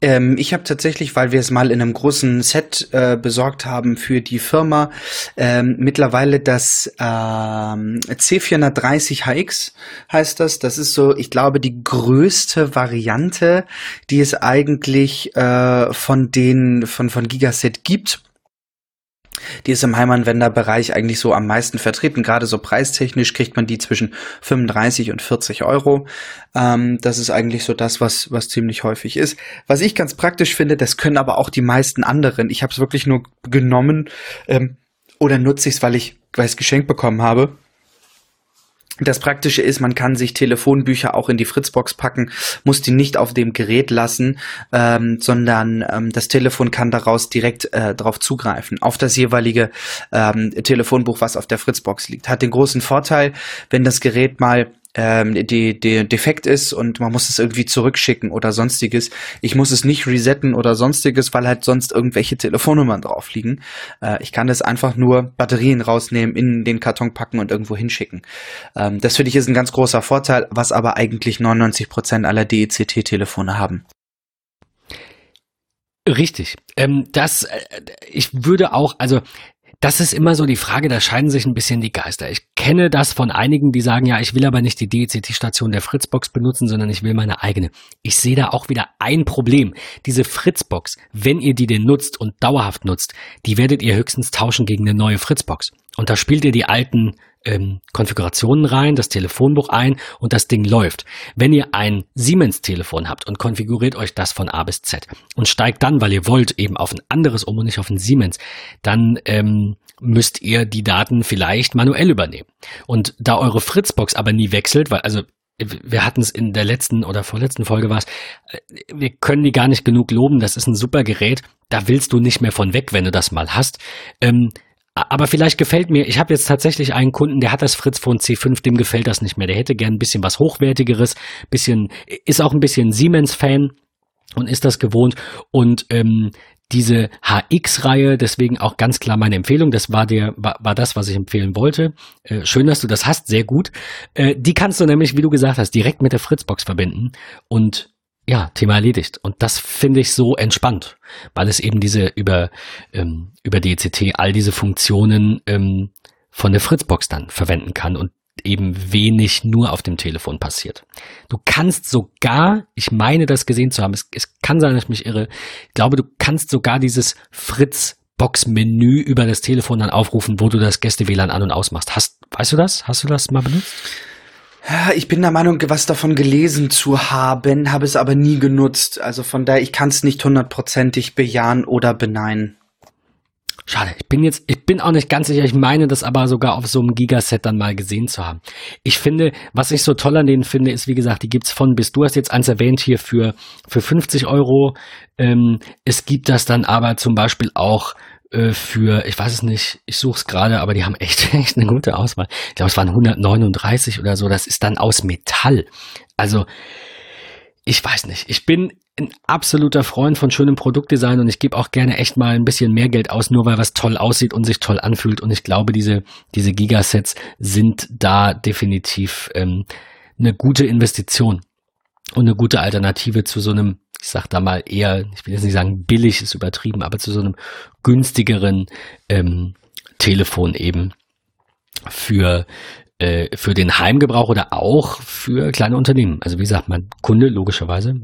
Ähm, ich habe tatsächlich, weil wir es mal in einem großen Set äh, besorgt haben für die Firma, ähm, mittlerweile das ähm, C430 HX heißt das. Das ist so, ich glaube, die größte Variante, die es eigentlich äh, von den von von Gigaset gibt. Die ist im Heimanwenderbereich eigentlich so am meisten vertreten. Gerade so preistechnisch kriegt man die zwischen 35 und 40 Euro. Ähm, das ist eigentlich so das, was, was ziemlich häufig ist. Was ich ganz praktisch finde, das können aber auch die meisten anderen. Ich habe es wirklich nur genommen ähm, oder nutze ich es, weil ich weil es geschenkt bekommen habe das Praktische ist, man kann sich Telefonbücher auch in die Fritzbox packen, muss die nicht auf dem Gerät lassen, ähm, sondern ähm, das Telefon kann daraus direkt äh, darauf zugreifen, auf das jeweilige ähm, Telefonbuch, was auf der Fritzbox liegt. Hat den großen Vorteil, wenn das Gerät mal ähm, die, die defekt ist und man muss es irgendwie zurückschicken oder sonstiges. Ich muss es nicht resetten oder sonstiges, weil halt sonst irgendwelche Telefonnummern drauf liegen. Äh, ich kann das einfach nur Batterien rausnehmen, in den Karton packen und irgendwo hinschicken. Ähm, das finde ich ist ein ganz großer Vorteil, was aber eigentlich 99 Prozent aller DECT-Telefone haben. Richtig. Ähm, das, äh, ich würde auch, also das ist immer so die Frage, da scheiden sich ein bisschen die Geister. Ich kenne das von einigen, die sagen, ja, ich will aber nicht die DECT-Station der Fritzbox benutzen, sondern ich will meine eigene. Ich sehe da auch wieder ein Problem. Diese Fritzbox, wenn ihr die denn nutzt und dauerhaft nutzt, die werdet ihr höchstens tauschen gegen eine neue Fritzbox. Und da spielt ihr die alten ähm, Konfigurationen rein, das Telefonbuch ein und das Ding läuft. Wenn ihr ein Siemens-Telefon habt und konfiguriert euch das von A bis Z und steigt dann, weil ihr wollt, eben auf ein anderes um und nicht auf ein Siemens, dann ähm, müsst ihr die Daten vielleicht manuell übernehmen. Und da eure Fritzbox aber nie wechselt, weil also wir hatten es in der letzten oder vorletzten Folge war es, äh, wir können die gar nicht genug loben, das ist ein super Gerät, da willst du nicht mehr von weg, wenn du das mal hast. Ähm, aber vielleicht gefällt mir, ich habe jetzt tatsächlich einen Kunden, der hat das Fritz Phone C5, dem gefällt das nicht mehr. Der hätte gern ein bisschen was Hochwertigeres, bisschen, ist auch ein bisschen Siemens-Fan und ist das gewohnt. Und ähm, diese HX-Reihe, deswegen auch ganz klar meine Empfehlung, das war der, war, war das, was ich empfehlen wollte. Äh, schön, dass du das hast, sehr gut. Äh, die kannst du nämlich, wie du gesagt hast, direkt mit der Fritzbox verbinden und ja, Thema erledigt. Und das finde ich so entspannt, weil es eben diese über, ähm, über DCT all diese Funktionen ähm, von der Fritzbox dann verwenden kann und eben wenig nur auf dem Telefon passiert. Du kannst sogar, ich meine das gesehen zu haben, es, es kann sein, dass ich mich irre, ich glaube, du kannst sogar dieses Fritz-Box-Menü über das Telefon dann aufrufen, wo du das Gäste-WLAN an- und ausmachst. Hast, weißt du das? Hast du das mal benutzt? Ich bin der Meinung, was davon gelesen zu haben, habe es aber nie genutzt. Also von daher, ich kann es nicht hundertprozentig bejahen oder beneinen. Schade, ich bin jetzt, ich bin auch nicht ganz sicher, ich meine das aber sogar auf so einem Gigaset dann mal gesehen zu haben. Ich finde, was ich so toll an denen finde, ist, wie gesagt, die gibt's von bis. Du hast jetzt eins erwähnt hier für, für 50 Euro. Ähm, es gibt das dann aber zum Beispiel auch äh, für, ich weiß es nicht, ich suche es gerade, aber die haben echt, echt eine gute Auswahl. Ich glaube, es waren 139 oder so. Das ist dann aus Metall. Also, ich weiß nicht. Ich bin ein absoluter Freund von schönem Produktdesign und ich gebe auch gerne echt mal ein bisschen mehr Geld aus, nur weil was toll aussieht und sich toll anfühlt. Und ich glaube, diese, diese Gigasets sind da definitiv ähm, eine gute Investition und eine gute Alternative zu so einem ich sag da mal eher, ich will jetzt nicht sagen billig ist übertrieben, aber zu so einem günstigeren ähm, Telefon eben für äh, für den Heimgebrauch oder auch für kleine Unternehmen. Also wie gesagt, mein Kunde logischerweise,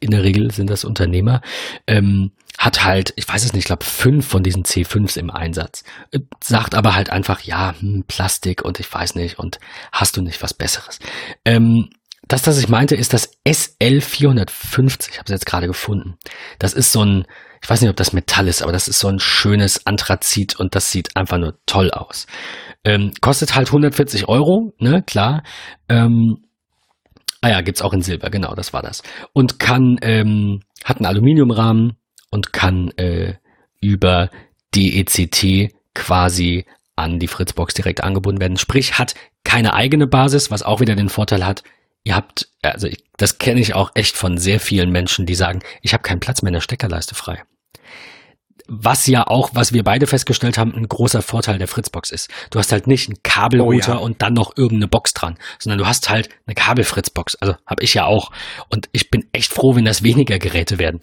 in der Regel sind das Unternehmer, ähm, hat halt, ich weiß es nicht, ich glaube fünf von diesen C5s im Einsatz. Äh, sagt aber halt einfach, ja, hm, Plastik und ich weiß nicht und hast du nicht was Besseres. Ähm, das, was ich meinte, ist das SL450. Ich habe es jetzt gerade gefunden. Das ist so ein, ich weiß nicht, ob das Metall ist, aber das ist so ein schönes Anthrazit und das sieht einfach nur toll aus. Ähm, kostet halt 140 Euro, ne, klar. Ähm, ah ja, gibt's auch in Silber, genau, das war das. Und kann, ähm, hat einen Aluminiumrahmen und kann äh, über DECT quasi an die Fritzbox direkt angebunden werden. Sprich, hat keine eigene Basis, was auch wieder den Vorteil hat, ihr habt, also ich, das kenne ich auch echt von sehr vielen Menschen, die sagen, ich habe keinen Platz mehr in der Steckerleiste frei. was ja auch, was wir beide festgestellt haben, ein großer Vorteil der Fritzbox ist. Du hast halt nicht einen Kabelrouter oh, ja. und dann noch irgendeine Box dran, sondern du hast halt eine Kabelfritzbox. Also habe ich ja auch. Und ich bin echt froh, wenn das weniger Geräte werden.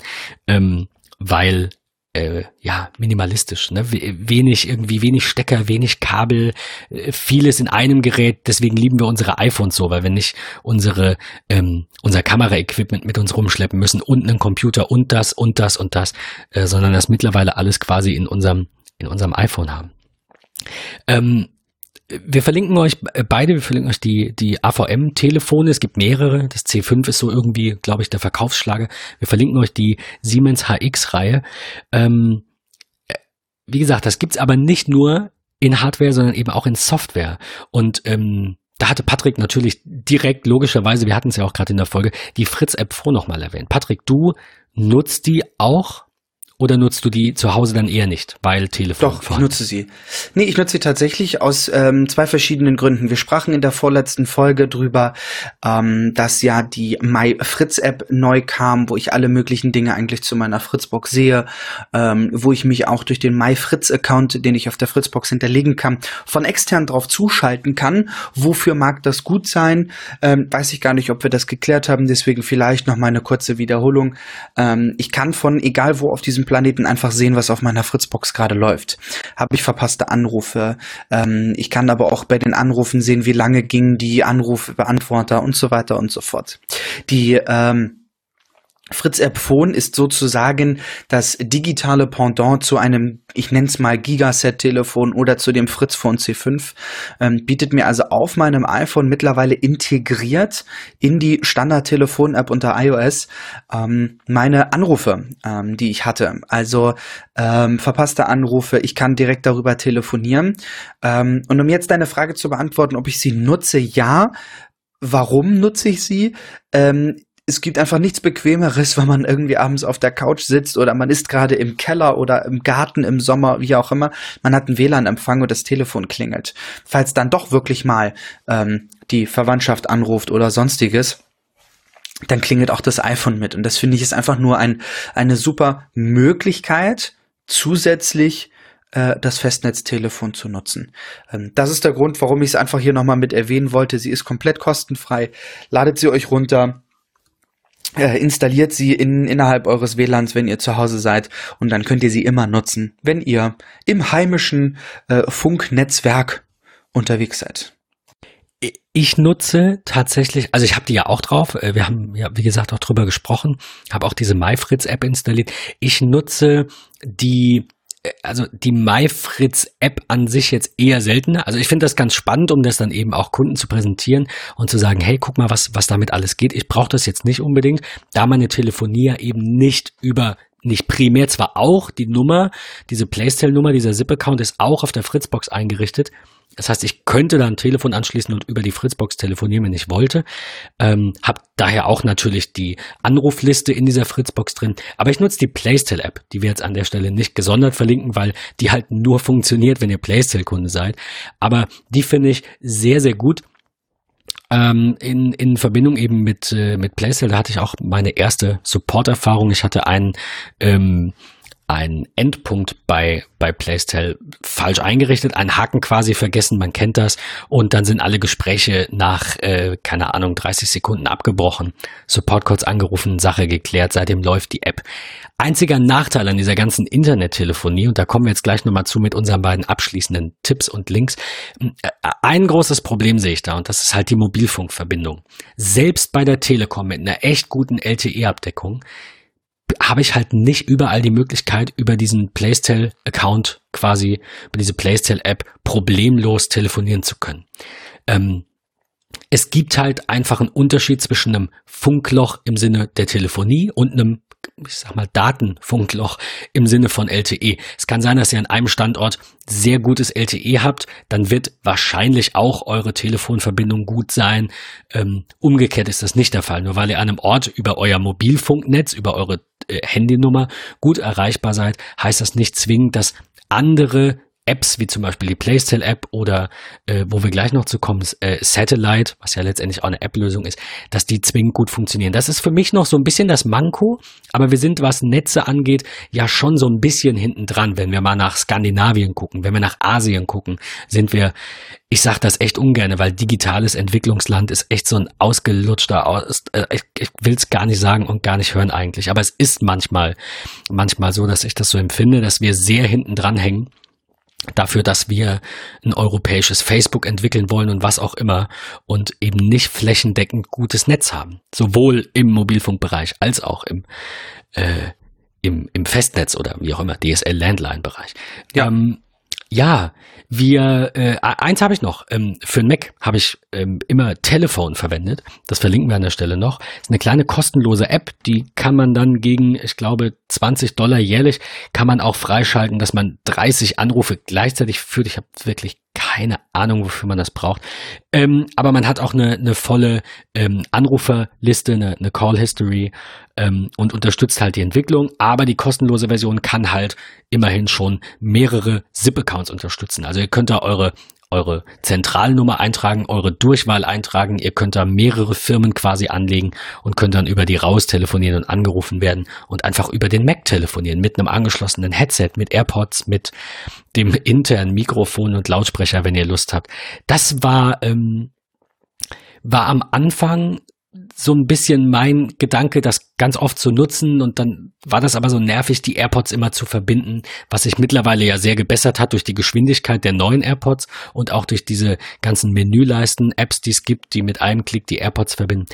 Ähm, weil äh, ja, minimalistisch, ne? Wenig irgendwie, wenig Stecker, wenig Kabel, äh, vieles in einem Gerät. Deswegen lieben wir unsere iPhones so, weil wir nicht unsere, ähm, unser Kameraequipment mit uns rumschleppen müssen und einen Computer und das und das und das, äh, sondern das mittlerweile alles quasi in unserem, in unserem iPhone haben. Ähm, wir verlinken euch beide, wir verlinken euch die, die AVM-Telefone. Es gibt mehrere. Das C5 ist so irgendwie, glaube ich, der Verkaufsschlager. Wir verlinken euch die Siemens HX-Reihe. Ähm, wie gesagt, das gibt's aber nicht nur in Hardware, sondern eben auch in Software. Und ähm, da hatte Patrick natürlich direkt, logischerweise, wir hatten es ja auch gerade in der Folge, die Fritz-App Pro nochmal erwähnt. Patrick, du nutzt die auch oder nutzt du die zu Hause dann eher nicht, weil Telefon? Doch, ich nutze sie. Nee, ich nutze sie tatsächlich aus ähm, zwei verschiedenen Gründen. Wir sprachen in der vorletzten Folge drüber, ähm, dass ja die My Fritz App neu kam, wo ich alle möglichen Dinge eigentlich zu meiner Fritzbox sehe, ähm, wo ich mich auch durch den My Fritz Account, den ich auf der Fritzbox hinterlegen kann, von extern drauf zuschalten kann. Wofür mag das gut sein? Ähm, weiß ich gar nicht, ob wir das geklärt haben. Deswegen vielleicht noch mal eine kurze Wiederholung. Ähm, ich kann von egal wo auf diesem Planeten einfach sehen, was auf meiner Fritzbox gerade läuft. Habe ich verpasste Anrufe. Ähm, ich kann aber auch bei den Anrufen sehen, wie lange gingen die Anrufbeantworter und so weiter und so fort. Die ähm, Fritz Phone ist sozusagen das digitale Pendant zu einem, ich nenne es mal Gigaset-Telefon oder zu dem Fritz Phone C5. Ähm, bietet mir also auf meinem iPhone mittlerweile integriert in die Standard-Telefon-App unter iOS ähm, meine Anrufe, ähm, die ich hatte. Also ähm, verpasste Anrufe, ich kann direkt darüber telefonieren. Ähm, und um jetzt deine Frage zu beantworten, ob ich sie nutze, ja. Warum nutze ich sie? Ähm, es gibt einfach nichts Bequemeres, wenn man irgendwie abends auf der Couch sitzt oder man ist gerade im Keller oder im Garten im Sommer, wie auch immer. Man hat einen WLAN-Empfang und das Telefon klingelt. Falls dann doch wirklich mal ähm, die Verwandtschaft anruft oder sonstiges, dann klingelt auch das iPhone mit. Und das finde ich ist einfach nur ein, eine super Möglichkeit, zusätzlich äh, das Festnetztelefon zu nutzen. Ähm, das ist der Grund, warum ich es einfach hier nochmal mit erwähnen wollte. Sie ist komplett kostenfrei. Ladet sie euch runter installiert sie in, innerhalb eures WLANs, wenn ihr zu Hause seid und dann könnt ihr sie immer nutzen, wenn ihr im heimischen äh, Funknetzwerk unterwegs seid. Ich nutze tatsächlich, also ich habe die ja auch drauf. Äh, wir haben ja, wie gesagt, auch drüber gesprochen. Habe auch diese MyFritz-App installiert. Ich nutze die also die MyFritz-App an sich jetzt eher seltener. Also ich finde das ganz spannend, um das dann eben auch Kunden zu präsentieren und zu sagen, hey, guck mal, was, was damit alles geht. Ich brauche das jetzt nicht unbedingt, da meine Telefonie ja eben nicht über nicht primär zwar auch die Nummer, diese Playstyle-Nummer, dieser ZIP-Account ist auch auf der Fritzbox eingerichtet, das heißt, ich könnte da ein Telefon anschließen und über die Fritzbox telefonieren, wenn ich wollte. Ähm, habe daher auch natürlich die Anrufliste in dieser Fritzbox drin. Aber ich nutze die Playstyle-App, die wir jetzt an der Stelle nicht gesondert verlinken, weil die halt nur funktioniert, wenn ihr Playstyle-Kunde seid. Aber die finde ich sehr, sehr gut. Ähm, in, in Verbindung eben mit, äh, mit Playstyle, da hatte ich auch meine erste Support-Erfahrung. Ich hatte einen ähm, ein Endpunkt bei, bei Playstyle falsch eingerichtet, ein Haken quasi vergessen, man kennt das, und dann sind alle Gespräche nach, äh, keine Ahnung, 30 Sekunden abgebrochen, Support kurz angerufen, Sache geklärt, seitdem läuft die App. Einziger Nachteil an dieser ganzen Internettelefonie, und da kommen wir jetzt gleich nochmal zu mit unseren beiden abschließenden Tipps und Links, äh, ein großes Problem sehe ich da, und das ist halt die Mobilfunkverbindung. Selbst bei der Telekom mit einer echt guten LTE-Abdeckung habe ich halt nicht überall die Möglichkeit, über diesen Playstyle-Account quasi, über diese Playstyle-App problemlos telefonieren zu können. Ähm, es gibt halt einfach einen Unterschied zwischen einem Funkloch im Sinne der Telefonie und einem ich sag mal, Datenfunkloch im Sinne von LTE. Es kann sein, dass ihr an einem Standort sehr gutes LTE habt, dann wird wahrscheinlich auch eure Telefonverbindung gut sein. Ähm, umgekehrt ist das nicht der Fall. Nur weil ihr an einem Ort über euer Mobilfunknetz, über eure äh, Handynummer gut erreichbar seid, heißt das nicht zwingend, dass andere Apps wie zum Beispiel die Playstyle-App oder äh, wo wir gleich noch zu kommen, äh, Satellite, was ja letztendlich auch eine App-Lösung ist, dass die zwingend gut funktionieren. Das ist für mich noch so ein bisschen das Manko, aber wir sind, was Netze angeht, ja schon so ein bisschen hinten dran. Wenn wir mal nach Skandinavien gucken, wenn wir nach Asien gucken, sind wir, ich sage das echt ungern, weil digitales Entwicklungsland ist echt so ein ausgelutschter, aus, äh, ich, ich will es gar nicht sagen und gar nicht hören eigentlich, aber es ist manchmal, manchmal so, dass ich das so empfinde, dass wir sehr hinten dran hängen dafür, dass wir ein europäisches Facebook entwickeln wollen und was auch immer und eben nicht flächendeckend gutes Netz haben. Sowohl im Mobilfunkbereich als auch im, äh, im, im Festnetz oder wie auch immer, DSL-Landline-Bereich. Ja. Ähm, ja, wir, äh, eins habe ich noch. Ähm, für ein Mac habe ich ähm, immer Telefon verwendet. Das verlinken wir an der Stelle noch. Ist eine kleine kostenlose App, die kann man dann gegen, ich glaube, 20 Dollar jährlich, kann man auch freischalten, dass man 30 Anrufe gleichzeitig führt. Ich habe wirklich keine Ahnung, wofür man das braucht. Ähm, aber man hat auch eine, eine volle ähm, Anruferliste, eine, eine Call History ähm, und unterstützt halt die Entwicklung. Aber die kostenlose Version kann halt immerhin schon mehrere SIP-Accounts unterstützen. Also ihr könnt da eure eure Zentralnummer eintragen, eure Durchwahl eintragen. Ihr könnt da mehrere Firmen quasi anlegen und könnt dann über die raus telefonieren und angerufen werden und einfach über den Mac telefonieren mit einem angeschlossenen Headset, mit AirPods, mit dem internen Mikrofon und Lautsprecher, wenn ihr Lust habt. Das war ähm, war am Anfang so ein bisschen mein Gedanke, das ganz oft zu nutzen und dann war das aber so nervig, die AirPods immer zu verbinden, was sich mittlerweile ja sehr gebessert hat durch die Geschwindigkeit der neuen AirPods und auch durch diese ganzen Menüleisten, Apps, die es gibt, die mit einem Klick die AirPods verbinden.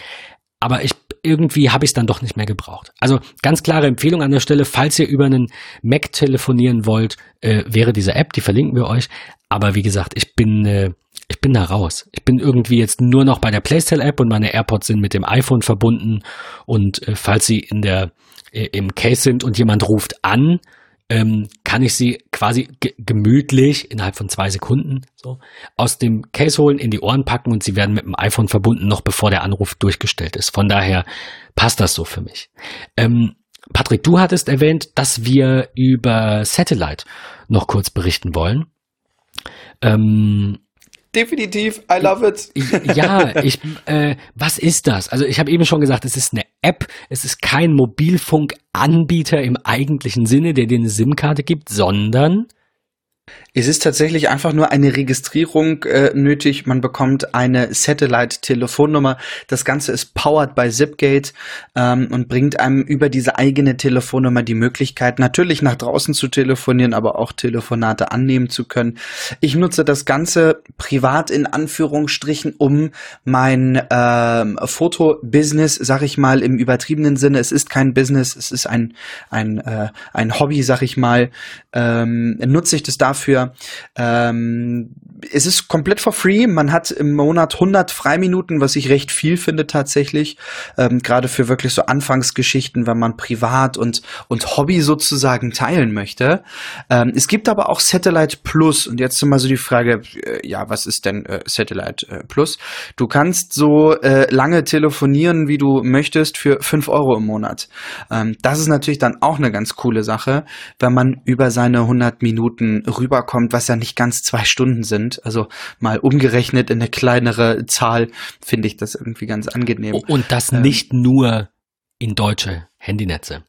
Aber ich irgendwie habe ich es dann doch nicht mehr gebraucht. Also ganz klare Empfehlung an der Stelle, falls ihr über einen Mac telefonieren wollt, äh, wäre diese App, die verlinken wir euch. Aber wie gesagt, ich bin äh, ich bin da raus. Ich bin irgendwie jetzt nur noch bei der Playstyle-App und meine AirPods sind mit dem iPhone verbunden. Und äh, falls sie in der, äh, im Case sind und jemand ruft an, ähm, kann ich sie quasi gemütlich innerhalb von zwei Sekunden so aus dem Case holen, in die Ohren packen und sie werden mit dem iPhone verbunden, noch bevor der Anruf durchgestellt ist. Von daher passt das so für mich. Ähm, Patrick, du hattest erwähnt, dass wir über Satellite noch kurz berichten wollen. Ähm, Definitiv, I love it. Ja, ich, äh, was ist das? Also ich habe eben schon gesagt, es ist eine App, es ist kein Mobilfunkanbieter im eigentlichen Sinne, der dir eine SIM-Karte gibt, sondern es ist tatsächlich einfach nur eine Registrierung äh, nötig. Man bekommt eine Satellite-Telefonnummer. Das Ganze ist powered by Zipgate ähm, und bringt einem über diese eigene Telefonnummer die Möglichkeit, natürlich nach draußen zu telefonieren, aber auch Telefonate annehmen zu können. Ich nutze das Ganze privat in Anführungsstrichen, um mein ähm, Fotobusiness, sag ich mal, im übertriebenen Sinne. Es ist kein Business, es ist ein ein äh, ein Hobby, sag ich mal. Ähm, nutze ich das dafür ähm, es ist komplett for free. Man hat im Monat 100 Freiminuten, was ich recht viel finde tatsächlich. Ähm, Gerade für wirklich so Anfangsgeschichten, wenn man privat und, und Hobby sozusagen teilen möchte. Ähm, es gibt aber auch Satellite Plus. Und jetzt mal so die Frage, äh, ja, was ist denn äh, Satellite äh, Plus? Du kannst so äh, lange telefonieren, wie du möchtest, für 5 Euro im Monat. Ähm, das ist natürlich dann auch eine ganz coole Sache, wenn man über seine 100 Minuten rüberkommt kommt, was ja nicht ganz zwei Stunden sind. Also mal umgerechnet in eine kleinere Zahl finde ich das irgendwie ganz angenehm. Und das ähm, nicht nur in deutsche Handynetze.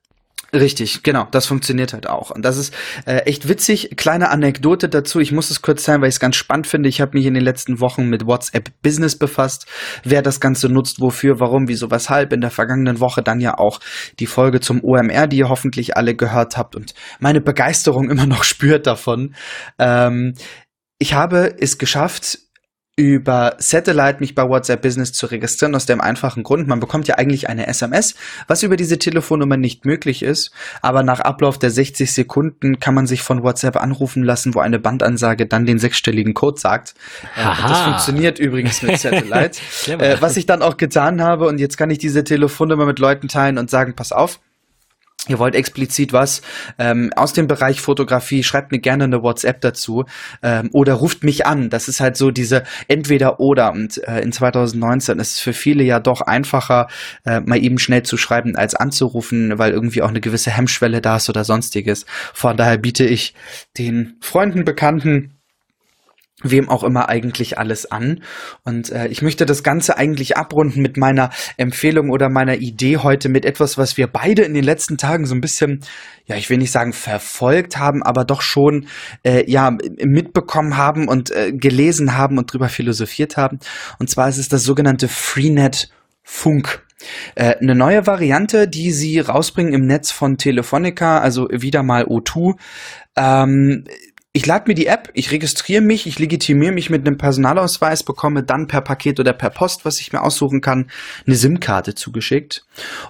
Richtig, genau, das funktioniert halt auch. Und das ist äh, echt witzig. Kleine Anekdote dazu, ich muss es kurz teilen, weil ich es ganz spannend finde. Ich habe mich in den letzten Wochen mit WhatsApp Business befasst, wer das Ganze nutzt, wofür, warum, wieso, weshalb. In der vergangenen Woche dann ja auch die Folge zum OMR, die ihr hoffentlich alle gehört habt und meine Begeisterung immer noch spürt davon. Ähm, ich habe es geschafft, über Satellite mich bei WhatsApp Business zu registrieren, aus dem einfachen Grund, man bekommt ja eigentlich eine SMS, was über diese Telefonnummer nicht möglich ist, aber nach Ablauf der 60 Sekunden kann man sich von WhatsApp anrufen lassen, wo eine Bandansage dann den sechsstelligen Code sagt. Äh, das funktioniert übrigens mit Satellite. äh, was ich dann auch getan habe und jetzt kann ich diese Telefonnummer mit Leuten teilen und sagen, pass auf, ihr wollt explizit was ähm, aus dem Bereich Fotografie, schreibt mir gerne eine WhatsApp dazu ähm, oder ruft mich an. Das ist halt so diese entweder oder. Und äh, in 2019 ist es für viele ja doch einfacher, äh, mal eben schnell zu schreiben, als anzurufen, weil irgendwie auch eine gewisse Hemmschwelle da ist oder sonstiges. Von daher biete ich den Freunden, Bekannten, wem auch immer eigentlich alles an. Und äh, ich möchte das Ganze eigentlich abrunden mit meiner Empfehlung oder meiner Idee heute mit etwas, was wir beide in den letzten Tagen so ein bisschen, ja, ich will nicht sagen verfolgt haben, aber doch schon äh, ja mitbekommen haben und äh, gelesen haben und drüber philosophiert haben. Und zwar ist es das sogenannte Freenet Funk. Äh, eine neue Variante, die sie rausbringen im Netz von Telefonica, also wieder mal O2. Ähm, ich lade mir die App, ich registriere mich, ich legitimiere mich mit einem Personalausweis, bekomme dann per Paket oder per Post, was ich mir aussuchen kann, eine SIM-Karte zugeschickt.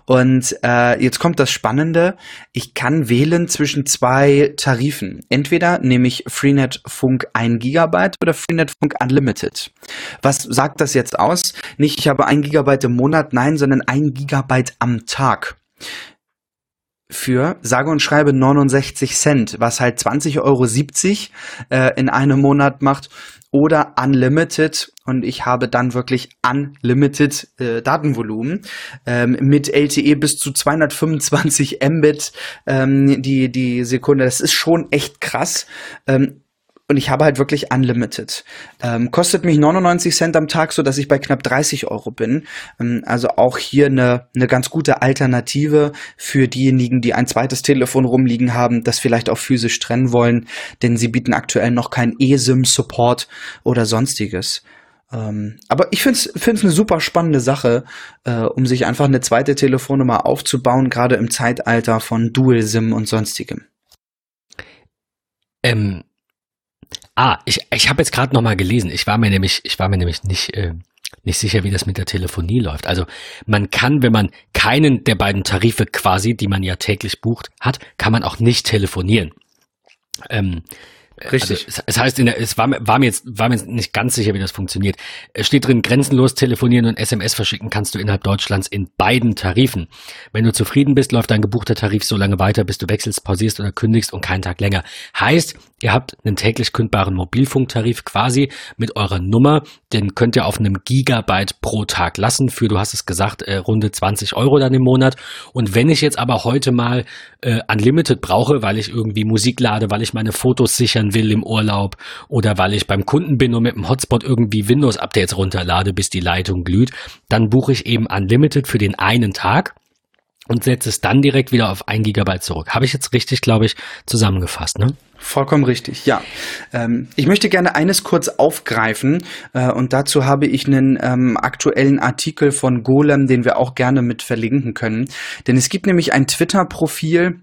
Und äh, jetzt kommt das Spannende, ich kann wählen zwischen zwei Tarifen. Entweder nehme ich Freenet Funk 1 Gigabyte oder Freenet Funk Unlimited. Was sagt das jetzt aus? Nicht, ich habe 1 Gigabyte im Monat, nein, sondern 1 Gigabyte am Tag für sage und schreibe 69 Cent, was halt 20,70 Euro äh, in einem Monat macht oder Unlimited und ich habe dann wirklich Unlimited äh, Datenvolumen ähm, mit LTE bis zu 225 Mbit ähm, die, die Sekunde. Das ist schon echt krass. Ähm, und ich habe halt wirklich Unlimited. Ähm, kostet mich 99 Cent am Tag, so dass ich bei knapp 30 Euro bin. Ähm, also auch hier eine, eine ganz gute Alternative für diejenigen, die ein zweites Telefon rumliegen haben, das vielleicht auch physisch trennen wollen, denn sie bieten aktuell noch keinen eSIM-Support oder sonstiges. Ähm, aber ich finde es eine super spannende Sache, äh, um sich einfach eine zweite Telefonnummer aufzubauen, gerade im Zeitalter von Dual-SIM und sonstigem. Ähm, Ah, ich, ich habe jetzt gerade noch mal gelesen. Ich war mir nämlich, ich war mir nämlich nicht äh, nicht sicher, wie das mit der Telefonie läuft. Also man kann, wenn man keinen der beiden Tarife quasi, die man ja täglich bucht, hat, kann man auch nicht telefonieren. Ähm, Richtig. Also, es heißt, in der, es war, war, mir jetzt, war mir nicht ganz sicher, wie das funktioniert. Es steht drin, grenzenlos telefonieren und SMS verschicken kannst du innerhalb Deutschlands in beiden Tarifen. Wenn du zufrieden bist, läuft dein gebuchter Tarif so lange weiter, bis du wechselst, pausierst oder kündigst und keinen Tag länger. Heißt, ihr habt einen täglich kündbaren Mobilfunktarif quasi mit eurer Nummer. Den könnt ihr auf einem Gigabyte pro Tag lassen für, du hast es gesagt, äh, runde 20 Euro dann im Monat. Und wenn ich jetzt aber heute mal äh, Unlimited brauche, weil ich irgendwie Musik lade, weil ich meine Fotos sichern will im Urlaub oder weil ich beim Kunden bin und mit dem Hotspot irgendwie Windows-Updates runterlade, bis die Leitung glüht, dann buche ich eben Unlimited für den einen Tag und setze es dann direkt wieder auf ein Gigabyte zurück. Habe ich jetzt richtig, glaube ich, zusammengefasst, ne? Vollkommen richtig, ja. Ähm, ich möchte gerne eines kurz aufgreifen äh, und dazu habe ich einen ähm, aktuellen Artikel von Golem, den wir auch gerne mit verlinken können. Denn es gibt nämlich ein Twitter-Profil,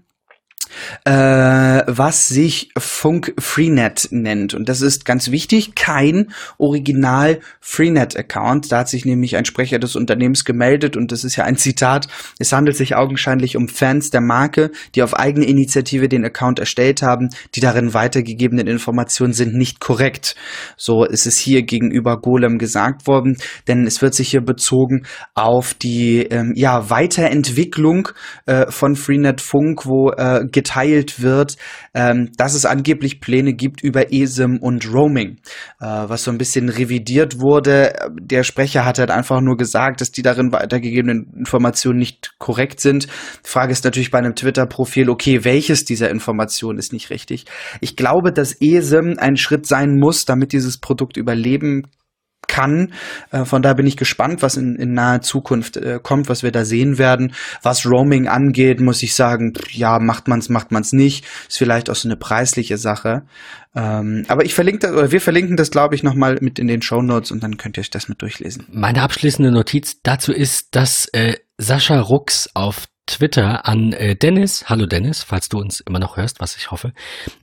äh, was sich Funk Freenet nennt. Und das ist ganz wichtig, kein Original Freenet-Account. Da hat sich nämlich ein Sprecher des Unternehmens gemeldet und das ist ja ein Zitat. Es handelt sich augenscheinlich um Fans der Marke, die auf eigene Initiative den Account erstellt haben. Die darin weitergegebenen Informationen sind nicht korrekt. So ist es hier gegenüber Golem gesagt worden, denn es wird sich hier bezogen auf die ähm, ja, Weiterentwicklung äh, von Freenet Funk, wo äh, geteilt wird, ähm, dass es angeblich Pläne gibt über ESIM und Roaming, äh, was so ein bisschen revidiert wurde. Der Sprecher hat halt einfach nur gesagt, dass die darin weitergegebenen Informationen nicht korrekt sind. Die Frage ist natürlich bei einem Twitter-Profil, okay, welches dieser Informationen ist nicht richtig? Ich glaube, dass ESIM ein Schritt sein muss, damit dieses Produkt überleben kann. Äh, von da bin ich gespannt, was in, in naher Zukunft äh, kommt, was wir da sehen werden. Was Roaming angeht, muss ich sagen, ja, macht man's, macht man's nicht. Ist vielleicht auch so eine preisliche Sache. Ähm, aber ich verlinke das, oder wir verlinken das, glaube ich, nochmal mit in den Show Notes und dann könnt ihr euch das mit durchlesen. Meine abschließende Notiz dazu ist, dass äh, Sascha Rux auf Twitter an äh, Dennis, hallo Dennis, falls du uns immer noch hörst, was ich hoffe,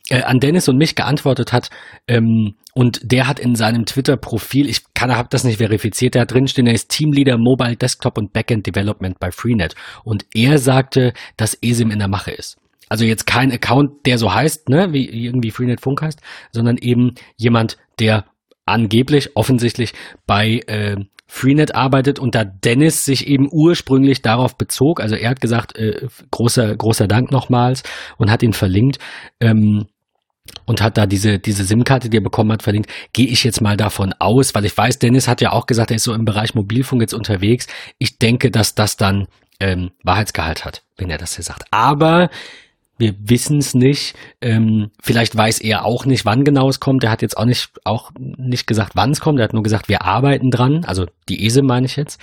äh, an Dennis und mich geantwortet hat. Ähm, und der hat in seinem Twitter-Profil, ich kann, habe das nicht verifiziert, hat drinstehen, er ist Teamleader Mobile, Desktop und Backend Development bei Freenet. Und er sagte, dass ESIM in der Mache ist. Also jetzt kein Account, der so heißt, ne, wie irgendwie Freenet Funk heißt, sondern eben jemand, der angeblich, offensichtlich bei äh, Freenet arbeitet und da Dennis sich eben ursprünglich darauf bezog, also er hat gesagt, äh, großer, großer Dank nochmals und hat ihn verlinkt. Ähm, und hat da diese, diese SIM-Karte, die er bekommen hat, verlinkt, gehe ich jetzt mal davon aus, weil ich weiß, Dennis hat ja auch gesagt, er ist so im Bereich Mobilfunk jetzt unterwegs. Ich denke, dass das dann ähm, Wahrheitsgehalt hat, wenn er das hier sagt. Aber wir wissen es nicht. Ähm, vielleicht weiß er auch nicht, wann genau es kommt. Er hat jetzt auch nicht, auch nicht gesagt, wann es kommt. Er hat nur gesagt, wir arbeiten dran. Also die ESE meine ich jetzt.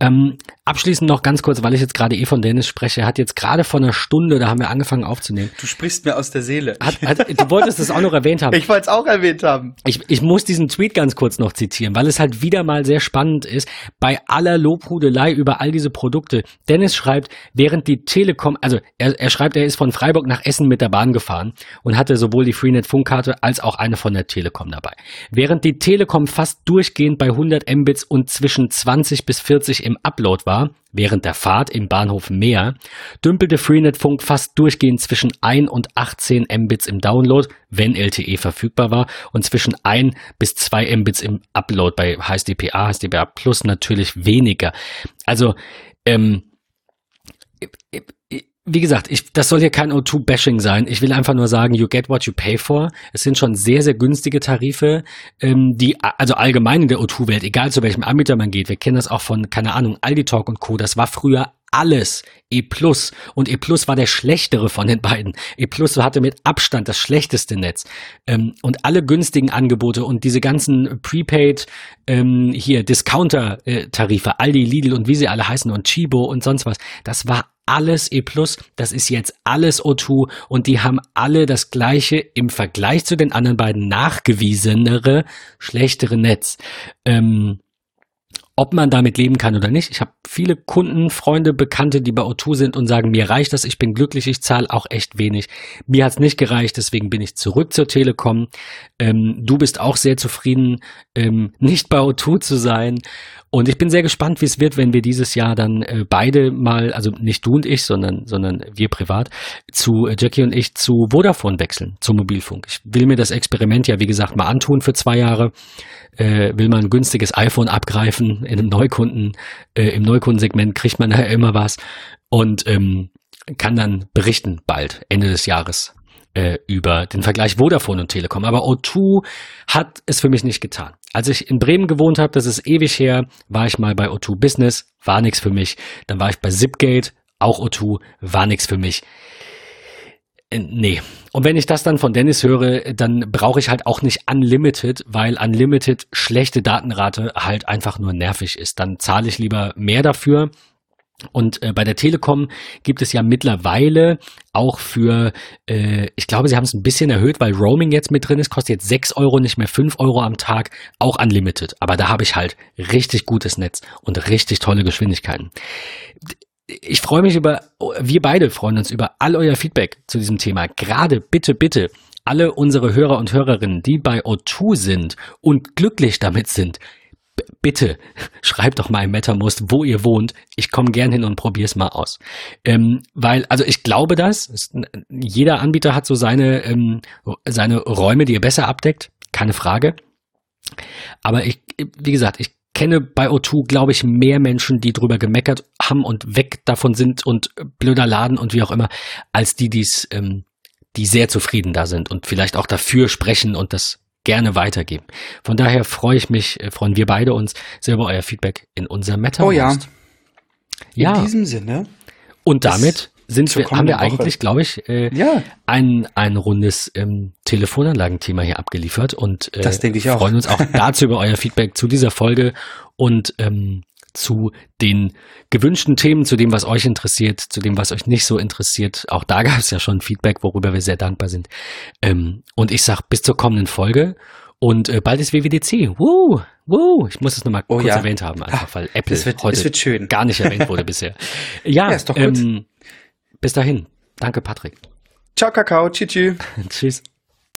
Ähm, abschließend noch ganz kurz, weil ich jetzt gerade eh von Dennis spreche. Er hat jetzt gerade vor einer Stunde, da haben wir angefangen aufzunehmen. Du sprichst mir aus der Seele. Hat, hat, du wolltest es auch noch erwähnt haben. Ich wollte es auch erwähnt haben. Ich, ich muss diesen Tweet ganz kurz noch zitieren, weil es halt wieder mal sehr spannend ist. Bei aller Lobhudelei über all diese Produkte. Dennis schreibt, während die Telekom, also er, er schreibt, er ist von Freiburg Freiburg nach Essen mit der Bahn gefahren und hatte sowohl die Freenet-Funkkarte als auch eine von der Telekom dabei. Während die Telekom fast durchgehend bei 100 Mbits und zwischen 20 bis 40 im Upload war, während der Fahrt im Bahnhof mehr, dümpelte Freenet Funk fast durchgehend zwischen 1 und 18 Mbits im Download, wenn LTE verfügbar war, und zwischen 1 bis 2 Mbits im Upload bei HSDPA, HSDPA Plus natürlich weniger. Also, ähm, wie gesagt, ich, das soll hier kein O2-Bashing sein. Ich will einfach nur sagen, you get what you pay for. Es sind schon sehr, sehr günstige Tarife, ähm, die, also allgemein in der O2-Welt, egal zu welchem Anbieter man geht. Wir kennen das auch von, keine Ahnung, Aldi Talk und Co. Das war früher alles E Plus und E Plus war der schlechtere von den beiden. E Plus hatte mit Abstand das schlechteste Netz ähm, und alle günstigen Angebote und diese ganzen Prepaid ähm, hier Discounter äh, Aldi, Lidl und wie sie alle heißen und Chibo und sonst was, das war alles E+, das ist jetzt alles O2 und die haben alle das gleiche im Vergleich zu den anderen beiden nachgewiesenere, schlechtere Netz. Ähm, ob man damit leben kann oder nicht. Ich habe viele Kunden, Freunde, Bekannte, die bei O2 sind und sagen, mir reicht das, ich bin glücklich, ich zahle auch echt wenig. Mir hat's nicht gereicht, deswegen bin ich zurück zur Telekom. Ähm, du bist auch sehr zufrieden, ähm, nicht bei O2 zu sein. Und ich bin sehr gespannt, wie es wird, wenn wir dieses Jahr dann äh, beide mal, also nicht du und ich, sondern, sondern wir privat, zu äh, Jackie und ich zu Vodafone wechseln, zum Mobilfunk. Ich will mir das Experiment ja, wie gesagt, mal antun für zwei Jahre. Äh, will man ein günstiges iPhone abgreifen in einem Neukunden, äh, im Neukundensegment kriegt man da immer was und ähm, kann dann berichten bald, Ende des Jahres, äh, über den Vergleich Vodafone und Telekom. Aber O2 hat es für mich nicht getan. Als ich in Bremen gewohnt habe, das ist ewig her, war ich mal bei O2 Business, war nichts für mich. Dann war ich bei Zipgate, auch O2, war nichts für mich. Äh, nee. Und wenn ich das dann von Dennis höre, dann brauche ich halt auch nicht Unlimited, weil Unlimited schlechte Datenrate halt einfach nur nervig ist. Dann zahle ich lieber mehr dafür und äh, bei der Telekom gibt es ja mittlerweile auch für, äh, ich glaube, sie haben es ein bisschen erhöht, weil Roaming jetzt mit drin ist, kostet jetzt 6 Euro, nicht mehr 5 Euro am Tag, auch unlimited. Aber da habe ich halt richtig gutes Netz und richtig tolle Geschwindigkeiten. Ich freue mich über, wir beide freuen uns über all euer Feedback zu diesem Thema. Gerade bitte, bitte alle unsere Hörer und Hörerinnen, die bei O2 sind und glücklich damit sind, bitte schreibt doch mal im MetaMost, wo ihr wohnt. Ich komme gern hin und probiere es mal aus. Ähm, weil, also ich glaube das. Es, jeder Anbieter hat so seine, ähm, seine Räume, die er besser abdeckt. Keine Frage. Aber ich, wie gesagt, ich kenne bei O2, glaube ich, mehr Menschen, die drüber gemeckert haben und weg davon sind und blöder Laden und wie auch immer, als die, die's, ähm, die sehr zufrieden da sind und vielleicht auch dafür sprechen und das gerne weitergeben. Von daher freue ich mich, äh, freuen wir beide uns sehr über euer Feedback in unserem Meta. Oh ja. In ja. diesem Sinne. Und damit sind wir, haben wir eigentlich, glaube ich, äh, ja. ein, ein rundes ähm, Telefonanlagenthema hier abgeliefert und äh, das denke ich auch. freuen uns auch dazu über euer Feedback zu dieser Folge und ähm, zu den gewünschten Themen, zu dem, was euch interessiert, zu dem, was euch nicht so interessiert. Auch da gab es ja schon Feedback, worüber wir sehr dankbar sind. Ähm, und ich sag bis zur kommenden Folge. Und äh, bald ist WWDC. Woo, woo. Ich muss es nochmal oh, kurz ja. erwähnt haben, einfach weil Apple wird, heute gar nicht erwähnt wurde bisher. Ja, ja ist doch gut. Ähm, bis dahin. Danke, Patrick. Ciao, Kakao. Tschüss. Tschüss.